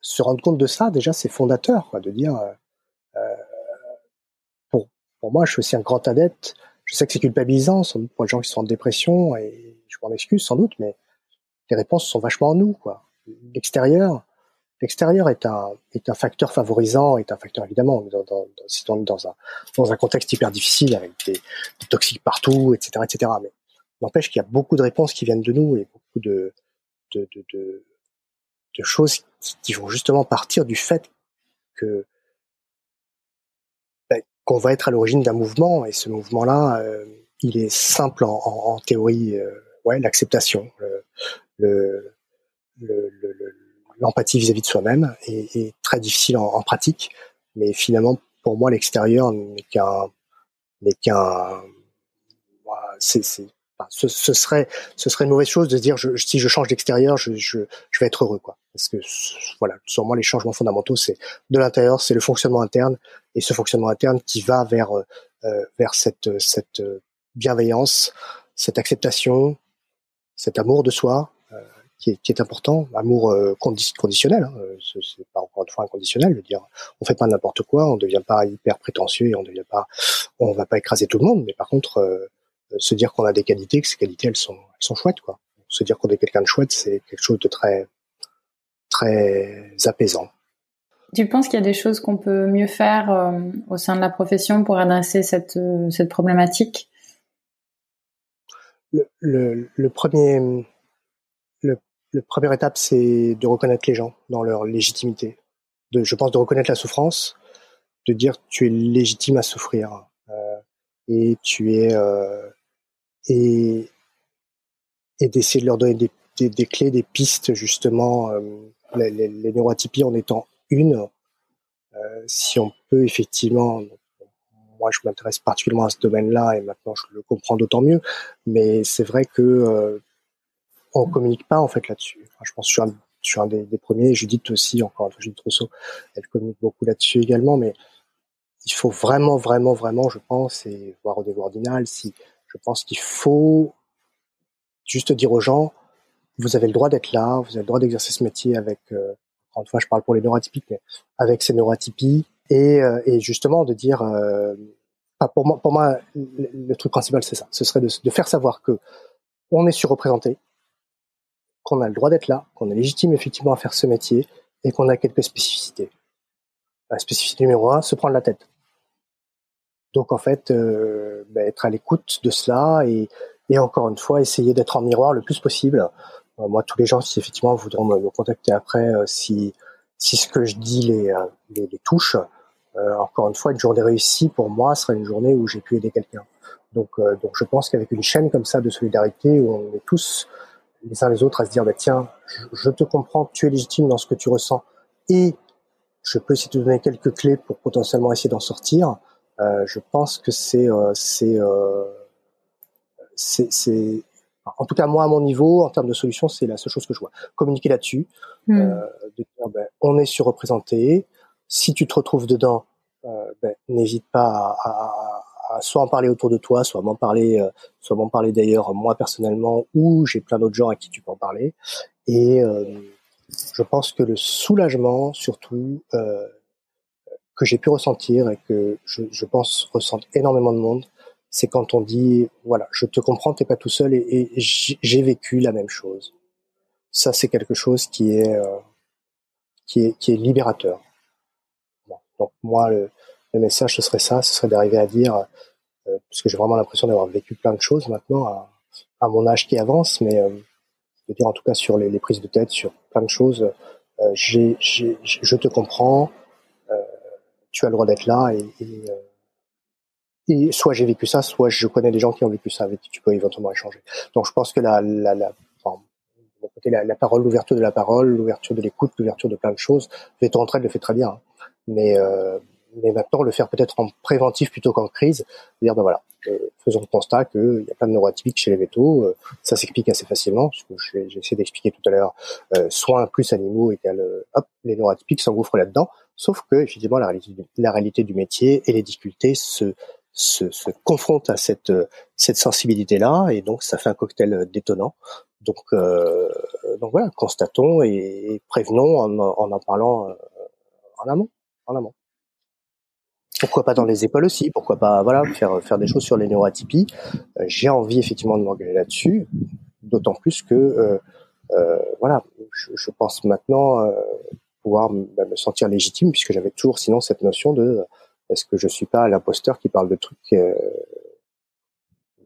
S4: se rendre compte de ça, déjà, c'est fondateur, quoi, de dire, euh, pour, pour moi, je suis aussi un grand adepte. Je sais que c'est culpabilisant, sans doute pour les gens qui sont en dépression, et je m'en excuse sans doute, mais les réponses sont vachement en nous, quoi. L'extérieur, L'extérieur est un, est un facteur favorisant, est un facteur évidemment dans, dans, dans, dans, un, dans un contexte hyper difficile avec des, des toxiques partout, etc., etc. Mais n'empêche qu'il y a beaucoup de réponses qui viennent de nous et beaucoup de, choses qui, vont justement partir du fait que ben, qu'on va être à l'origine d'un mouvement et ce mouvement-là, euh, il est simple en, théorie, euh, ouais, l'acceptation, le, l'empathie vis-à-vis de soi-même est, très difficile en, pratique, mais finalement pour moi l'extérieur n'est qu'un ce, ce, serait ce serait une mauvaise chose de se dire je, si je change d'extérieur je, je, je, vais être heureux quoi. Parce que voilà sur moi les changements fondamentaux c'est de l'intérieur c'est le fonctionnement interne et ce fonctionnement interne qui va vers euh, vers cette cette bienveillance cette acceptation cet amour de soi euh, qui, est, qui est important. Amour euh, conditionnel hein, c'est pas encore une fois inconditionnel de dire on fait pas n'importe quoi on devient pas hyper prétentieux et on devient pas on va pas écraser tout le monde mais par contre euh, se dire qu'on a des qualités, que ces qualités elles sont, elles sont chouettes quoi. Se dire qu'on est quelqu'un de chouette, c'est quelque chose de très, très apaisant.
S2: Tu penses qu'il y a des choses qu'on peut mieux faire euh, au sein de la profession pour adresser cette, euh, cette problématique?
S4: Le, le, le, premier, le, le première étape, c'est de reconnaître les gens dans leur légitimité. De, je pense de reconnaître la souffrance, de dire tu es légitime à souffrir euh, et tu es euh, et, et d'essayer de leur donner des, clés, des pistes justement, euh, les, les, neuroatypies en étant une. Euh, si on peut effectivement, moi je m'intéresse particulièrement à ce domaine-là et maintenant je le comprends d'autant mieux, mais c'est vrai que euh, on communique pas en fait là-dessus. Je pense que je suis un, je suis un des, des, premiers, Judith aussi, encore Judith Rousseau, elle communique beaucoup là-dessus également, mais il faut vraiment, vraiment, vraiment, je pense, et voir au niveau ordinal, si je pense qu'il faut juste dire aux gens, vous avez le droit d'être là, vous avez le droit d'exercer ce métier avec, euh, encore une fois, je parle pour les neuroatypiques, mais avec ces neuroatypies, et, euh, justement de dire, euh, pour moi, le, truc principal, c'est ça, ce serait de, faire savoir que on est surreprésenté, qu'on a le droit d'être là, qu'on est légitime effectivement à faire ce métier, et qu'on a quelques spécificités. La spécificité numéro un, se prendre la tête. Donc en fait, bah, être à l'écoute de cela et, encore une fois essayer d'être en miroir le plus possible. Euh, moi, tous les gens, si effectivement voudront me, contacter après, euh, si si ce que je dis les euh, les, touche, encore une fois, une journée réussie pour moi sera une journée où j'ai pu aider quelqu'un. Donc donc je pense qu'avec une chaîne comme ça de solidarité où on est tous les uns les autres à se dire bah tiens, je, je te comprends, tu es légitime dans ce que tu ressens et je peux de te donner quelques clés pour potentiellement essayer d'en sortir. Euh, je pense que c'est euh, euh, c'est c'est en tout cas moi à mon niveau en termes de solution c'est la seule chose que je vois. Communiquer là-dessus mm. euh, de dire ben, on est surreprésenté. Si tu te retrouves dedans euh, ben, n'hésite pas à, à, à, soit en parler autour de toi soit m'en parler euh, soit m'en parler d'ailleurs moi personnellement ou j'ai plein d'autres gens à qui tu peux en parler. Et je pense que le soulagement surtout que j'ai pu ressentir et que je, je pense ressentent énormément de monde, c'est quand on dit voilà, je te comprends, t'es pas tout seul et, et j'ai vécu la même chose. Ça, c'est quelque chose qui est euh, qui est qui est libérateur. Donc moi, le, le, message ce serait ça, ce serait d'arriver à dire euh, parce que j'ai vraiment l'impression d'avoir vécu plein de choses maintenant à, à, mon âge qui avance, mais euh, de dire en tout cas sur les, les, prises de tête, sur plein de choses, euh, je te comprends tu as le droit d'être là et, et, euh, et soit j'ai vécu ça, soit je connais des gens qui ont vécu ça avec qui tu peux éventuellement échanger. Donc je pense que la, la, la, enfin, la, la parole, l'ouverture de la parole, l'ouverture de l'écoute, l'ouverture de plein de choses, Veto Entraide le fait très bien. Hein. Mais, euh, mais maintenant, le faire peut-être en préventif plutôt qu'en crise, dire ben voilà, euh, faisons le constat qu'il y a plein de neuroatypiques chez les vétos, euh, ça s'explique assez facilement, parce que j'ai essayé d'expliquer tout à l'heure, euh, soins plus animaux égale, hop, les neuroatypiques s'engouffrent là-dedans, Sauf que, effectivement, la réalité, la réalité du métier et les difficultés se, se, se confrontent à cette, cette sensibilité-là, et donc ça fait un cocktail détonnant. Donc, euh, donc voilà, constatons et, prévenons en, en, en parlant euh, en amont, en amont. Pourquoi pas dans les écoles aussi Pourquoi pas voilà faire faire des choses sur les neuroatypies euh, J'ai envie effectivement de m'engager là-dessus, d'autant plus que euh, euh, voilà, je, je, pense maintenant pouvoir bah, me sentir légitime puisque j'avais toujours sinon cette notion de est-ce que je suis pas l'imposteur qui parle de trucs euh,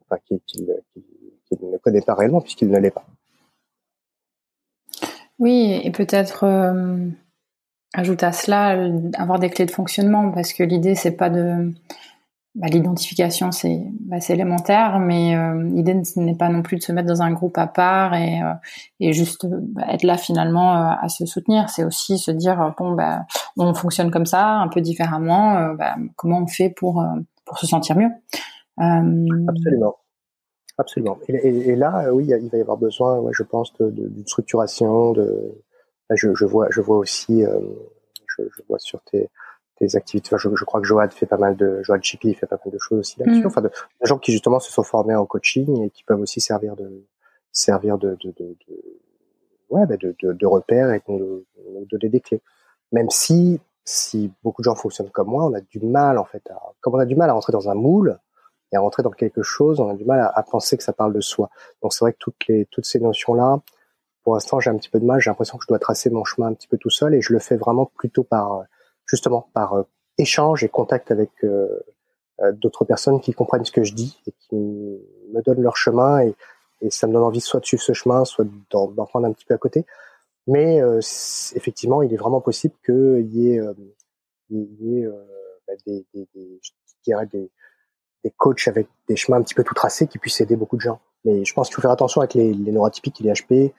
S4: enfin, qu'il qui, ne connaît pas réellement puisqu'il ne l'est pas.
S2: Oui, et peut-être euh, ajouter à cela avoir des clés de fonctionnement, parce que l'idée c'est pas de bah, l'identification c'est bah, élémentaire, mais euh, l'idée n'est pas non plus de se mettre dans un groupe à part et, euh, et juste bah, être là finalement euh, à se soutenir. C'est aussi se dire bon bah on fonctionne comme ça, un peu différemment. Bah, comment on fait pour pour se sentir mieux
S4: Absolument. Absolument. Et, là, oui, il va y avoir besoin, je pense, d'une structuration. De, je, je, vois, je vois aussi, je, je, vois sur tes, tes activités. je, je, crois que Joad fait pas mal de, Joad Chipi fait pas mal de choses aussi là-dessus. Mm. Enfin, de, gens qui justement se sont formés en coaching et qui peuvent aussi servir de, servir de, de, de, de ouais, bah de, de, repères et de, donner des clés. Même si, si beaucoup de gens fonctionnent comme moi, on a du mal en fait à, comme on a du mal à rentrer dans un moule et à rentrer dans quelque chose, on a du mal à, à penser que ça parle de soi. Donc c'est vrai que toutes les, toutes ces notions là, pour l'instant, j'ai un petit peu de mal. J'ai l'impression que je dois tracer mon chemin un petit peu tout seul et je le fais vraiment plutôt par justement par euh, échange et contact avec euh, euh, d'autres personnes qui comprennent ce que je dis et qui me donnent leur chemin et, et ça me donne envie soit de suivre ce chemin, soit d'en prendre un petit peu à côté. Mais effectivement, il est vraiment possible qu'il y ait, il y ait bah, des, des, des, des, des coachs avec des chemins un petit peu tout tracés qui puissent aider beaucoup de gens. Mais je pense qu'il faut faire attention avec les, les neurotypiques et les HP.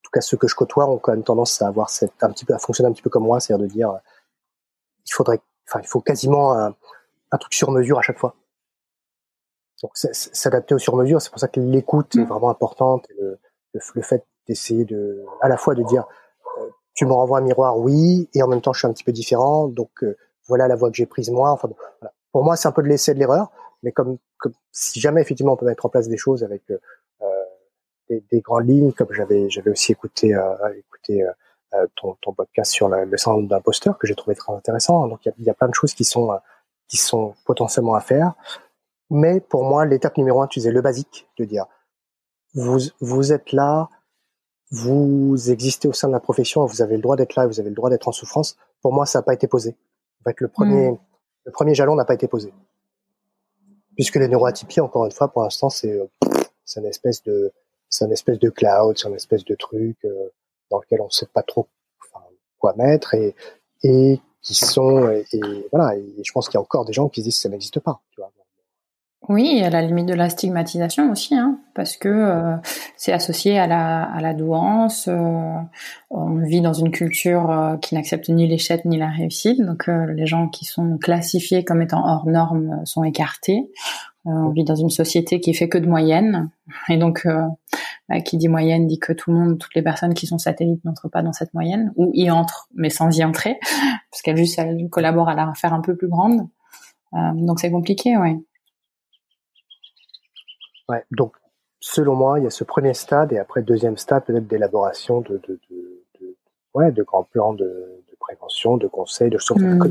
S4: Euh, tout cas ceux que je côtoie ont quand même tendance à avoir cette un petit peu à fonctionner un petit peu comme moi, c'est-à-dire de dire il faudrait, enfin il faut quasiment un, un truc sur mesure à chaque fois. Donc s'adapter au sur mesure, c'est pour ça que l'écoute est mmh. vraiment importante. le, le, fait d'essayer de, à la fois de dire euh, tu me renvoies un miroir, oui, et en même temps je suis un petit peu différent, donc euh, voilà la voie que j'ai prise moi. Enfin voilà. pour moi c'est un peu de l'essai de l'erreur, mais comme, comme si jamais effectivement on peut mettre en place des choses avec euh, des, des, grandes lignes, comme j'avais j'avais aussi écouté euh, écouté euh, euh, ton, ton podcast sur le, le syndrome d'imposteur que j'ai trouvé très intéressant. Donc il y a, y a, plein de choses qui sont qui sont potentiellement à faire. Mais pour moi, l'étape numéro un, tu disais le basique, de dire vous vous êtes là, vous existez au sein de la profession, vous avez le droit d'être là, vous avez le droit d'être en souffrance. Pour moi, ça n'a pas été posé. En fait, le premier, hmm. le premier jalon n'a pas été posé. Puisque les neuroatypies, encore une fois, pour l'instant, c'est, c'est une espèce de, c'est une espèce de cloud, c'est une espèce de truc euh, dans lequel on ne sait pas trop quoi mettre et, et qui sont et, voilà. Et je pense qu'il y a encore des gens qui disent que ça n'existe pas. Tu vois.
S2: Oui, à la limite de la stigmatisation aussi, hein, parce que euh, c'est associé à la, à la douance. Euh, on vit dans une culture euh, qui n'accepte ni l'échec ni la réussite, donc les gens qui sont classifiés comme étant hors normes sont écartés. on vit dans une société qui fait que de moyenne, et donc bah, qui dit moyenne dit que tout le monde, toutes les personnes qui sont satellites n'entrent pas dans cette moyenne, ou y entrent, mais sans y entrer, (laughs) parce qu'elles juste elles collaborent à la faire un peu plus grande. donc c'est compliqué, ouais.
S4: Ouais, donc selon moi, il y a ce premier stade et après deuxième stade peut-être d'élaboration de, de, de, de, ouais, de grands plans de, de prévention, de conseils, de choses mm.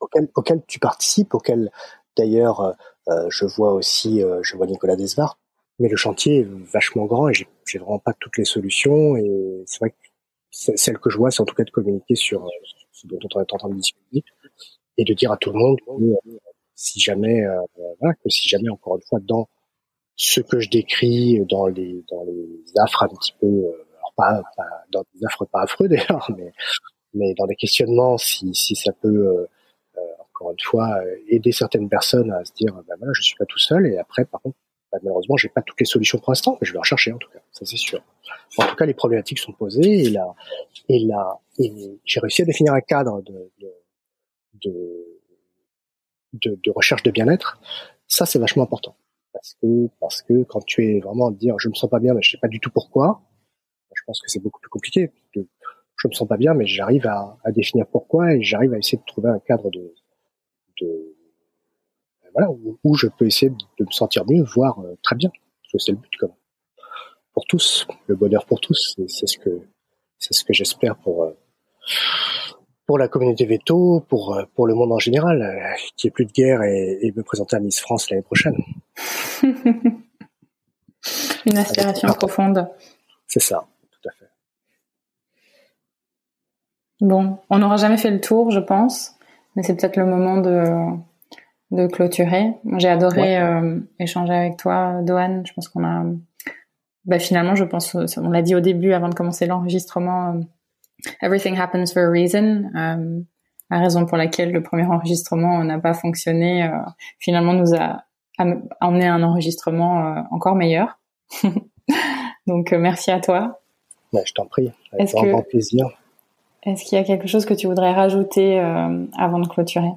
S4: auxquels, auquel tu participes, auxquels d'ailleurs euh, euh, je vois aussi, euh, je vois Nicolas Desvar, mais le chantier est vachement grand et j'ai, vraiment pas toutes les solutions et c'est vrai que celle que je vois, c'est en tout cas de communiquer sur ce dont on est en train de discuter et de dire à tout le monde que si jamais, voilà, que si jamais encore une fois dans ce que je décris dans les dans les affres un petit peu euh, alors pas, pas dans des affres pas affreux (laughs) d'ailleurs mais mais dans des questionnements si si ça peut euh, euh encore une fois aider certaines personnes à se dire ben voilà je suis pas tout seul et après par contre bah, malheureusement j'ai pas toutes les solutions pour l'instant mais je vais en chercher en tout cas ça c'est sûr. En tout cas les problématiques sont posées et là et là et j'ai réussi à définir un cadre de, de, de, de recherche de bien-être. Ça c'est vachement important parce que parce que quand tu es vraiment à dire je me sens pas bien mais je sais pas du tout pourquoi je pense que c'est beaucoup plus compliqué. Je me sens pas bien mais j'arrive à, à, définir pourquoi et j'arrive à essayer de trouver un cadre de, de voilà où, je peux essayer de me sentir mieux voire euh, très bien. Parce que c'est le but comme pour tous le bonheur pour tous c'est ce que c'est ce que j'espère pour euh, pour la communauté veto, pour euh, pour le monde en général, euh, qui ait plus de guerre et, et me présenter à Miss France l'année prochaine. (laughs)
S2: Une aspiration profonde.
S4: C'est ça, tout à fait.
S2: Bon, on n'aura jamais fait le tour, je pense, mais c'est peut-être le moment de de clôturer. J'ai adoré euh, échanger avec toi, Dohan. Je pense qu'on a bah, finalement, je pense, on l'a dit au début avant de commencer l'enregistrement, everything happens for a reason. la raison pour laquelle le premier enregistrement n'a pas fonctionné, finalement, nous a amené un enregistrement encore meilleur. (laughs) Donc, merci à toi.
S4: Ouais, je t'en prie, avec grand plaisir.
S2: Est-ce qu'il y a quelque chose que tu voudrais rajouter avant de clôturer?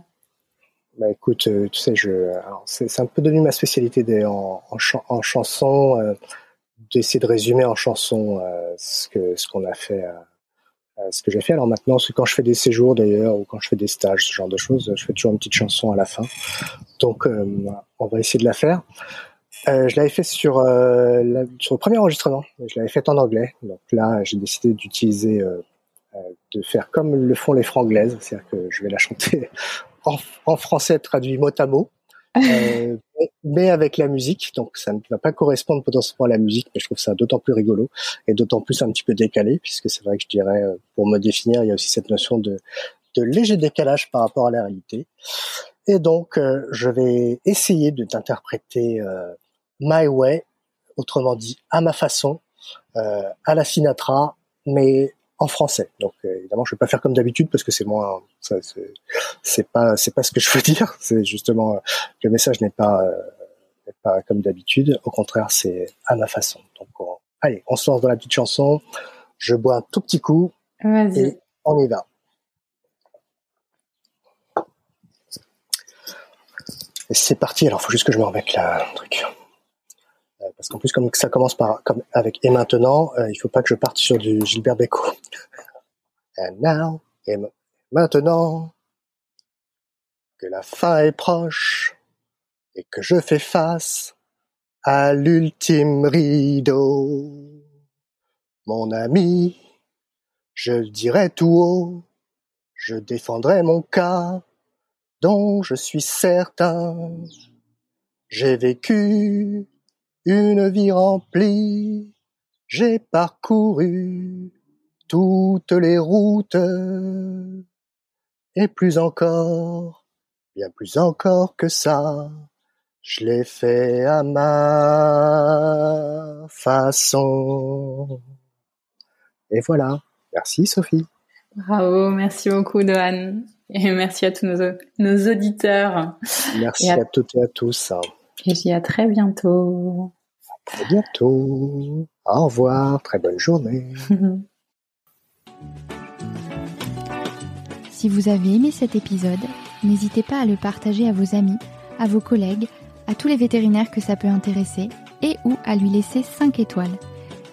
S4: Bah écoute, euh, tu sais, je, c'est un peu devenu ma spécialité en, en, chanson, euh, d'essayer de résumer en chanson euh, ce que ce qu'on a fait, ce que j'ai fait. Alors maintenant, c'est quand je fais des séjours d'ailleurs ou quand je fais des stages, ce genre de choses, je fais toujours une petite chanson à la fin. Donc, on va essayer de la faire. je l'avais fait sur, sur le premier enregistrement. Je l'avais fait en anglais. Donc là, j'ai décidé d'utiliser de faire comme le font les franglaises, c'est-à-dire que je vais la chanter (laughs) en, français traduit mot à mot, (laughs) euh, mais avec la musique. Donc ça ne va pas correspondre potentiellement à la musique, mais je trouve ça d'autant plus rigolo et d'autant plus un petit peu décalé, puisque c'est vrai que je dirais, euh, pour me définir, il y a aussi cette notion de, de léger décalage par rapport à la réalité. Et donc, euh, je vais essayer de d'interpréter My Way, autrement dit à ma façon, à la Sinatra, mais en français. Donc euh, évidemment, je vais pas faire comme d'habitude parce que c'est moins, c'est pas, c'est pas ce que je veux (laughs) dire. C'est justement euh, le message n'est pas, euh, pas comme d'habitude. Au contraire, c'est à ma façon. Donc allez, on se lance dans la petite chanson. Je bois un tout petit coup et on y va. Et c'est parti. Alors, faut juste que je me remette là, truc. Parce qu'en plus, comme ça commence par comme avec et maintenant, euh, il faut pas que je parte sur du Gilbert Bécaud. (laughs) And now, et maintenant que la fin est proche et que je fais face à l'ultime rideau, mon ami, je le dirai tout haut, je défendrai mon cas dont je suis certain. J'ai vécu une vie remplie, j'ai parcouru toutes les routes, et plus encore, bien plus encore que ça, je l'ai fait à ma façon. Et voilà. Merci Sophie.
S2: Bravo, merci beaucoup Dohan. Et merci à tous nos, nos auditeurs.
S4: Merci à... à toutes et à tous.
S2: Et je dis à très bientôt
S4: très bientôt. Au revoir, très bonne journée. (laughs)
S3: si vous avez aimé cet épisode, n'hésitez pas à le partager à vos amis, à vos collègues, à tous les vétérinaires que ça peut intéresser et ou à lui laisser 5 étoiles.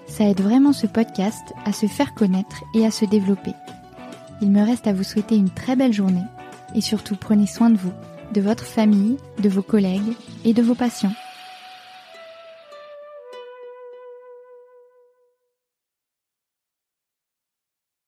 S3: Ça aide vraiment ce podcast à se faire connaître et à se développer. Il me reste à vous souhaiter une très belle journée et surtout prenez soin de vous, de votre famille, de vos collègues et de vos patients.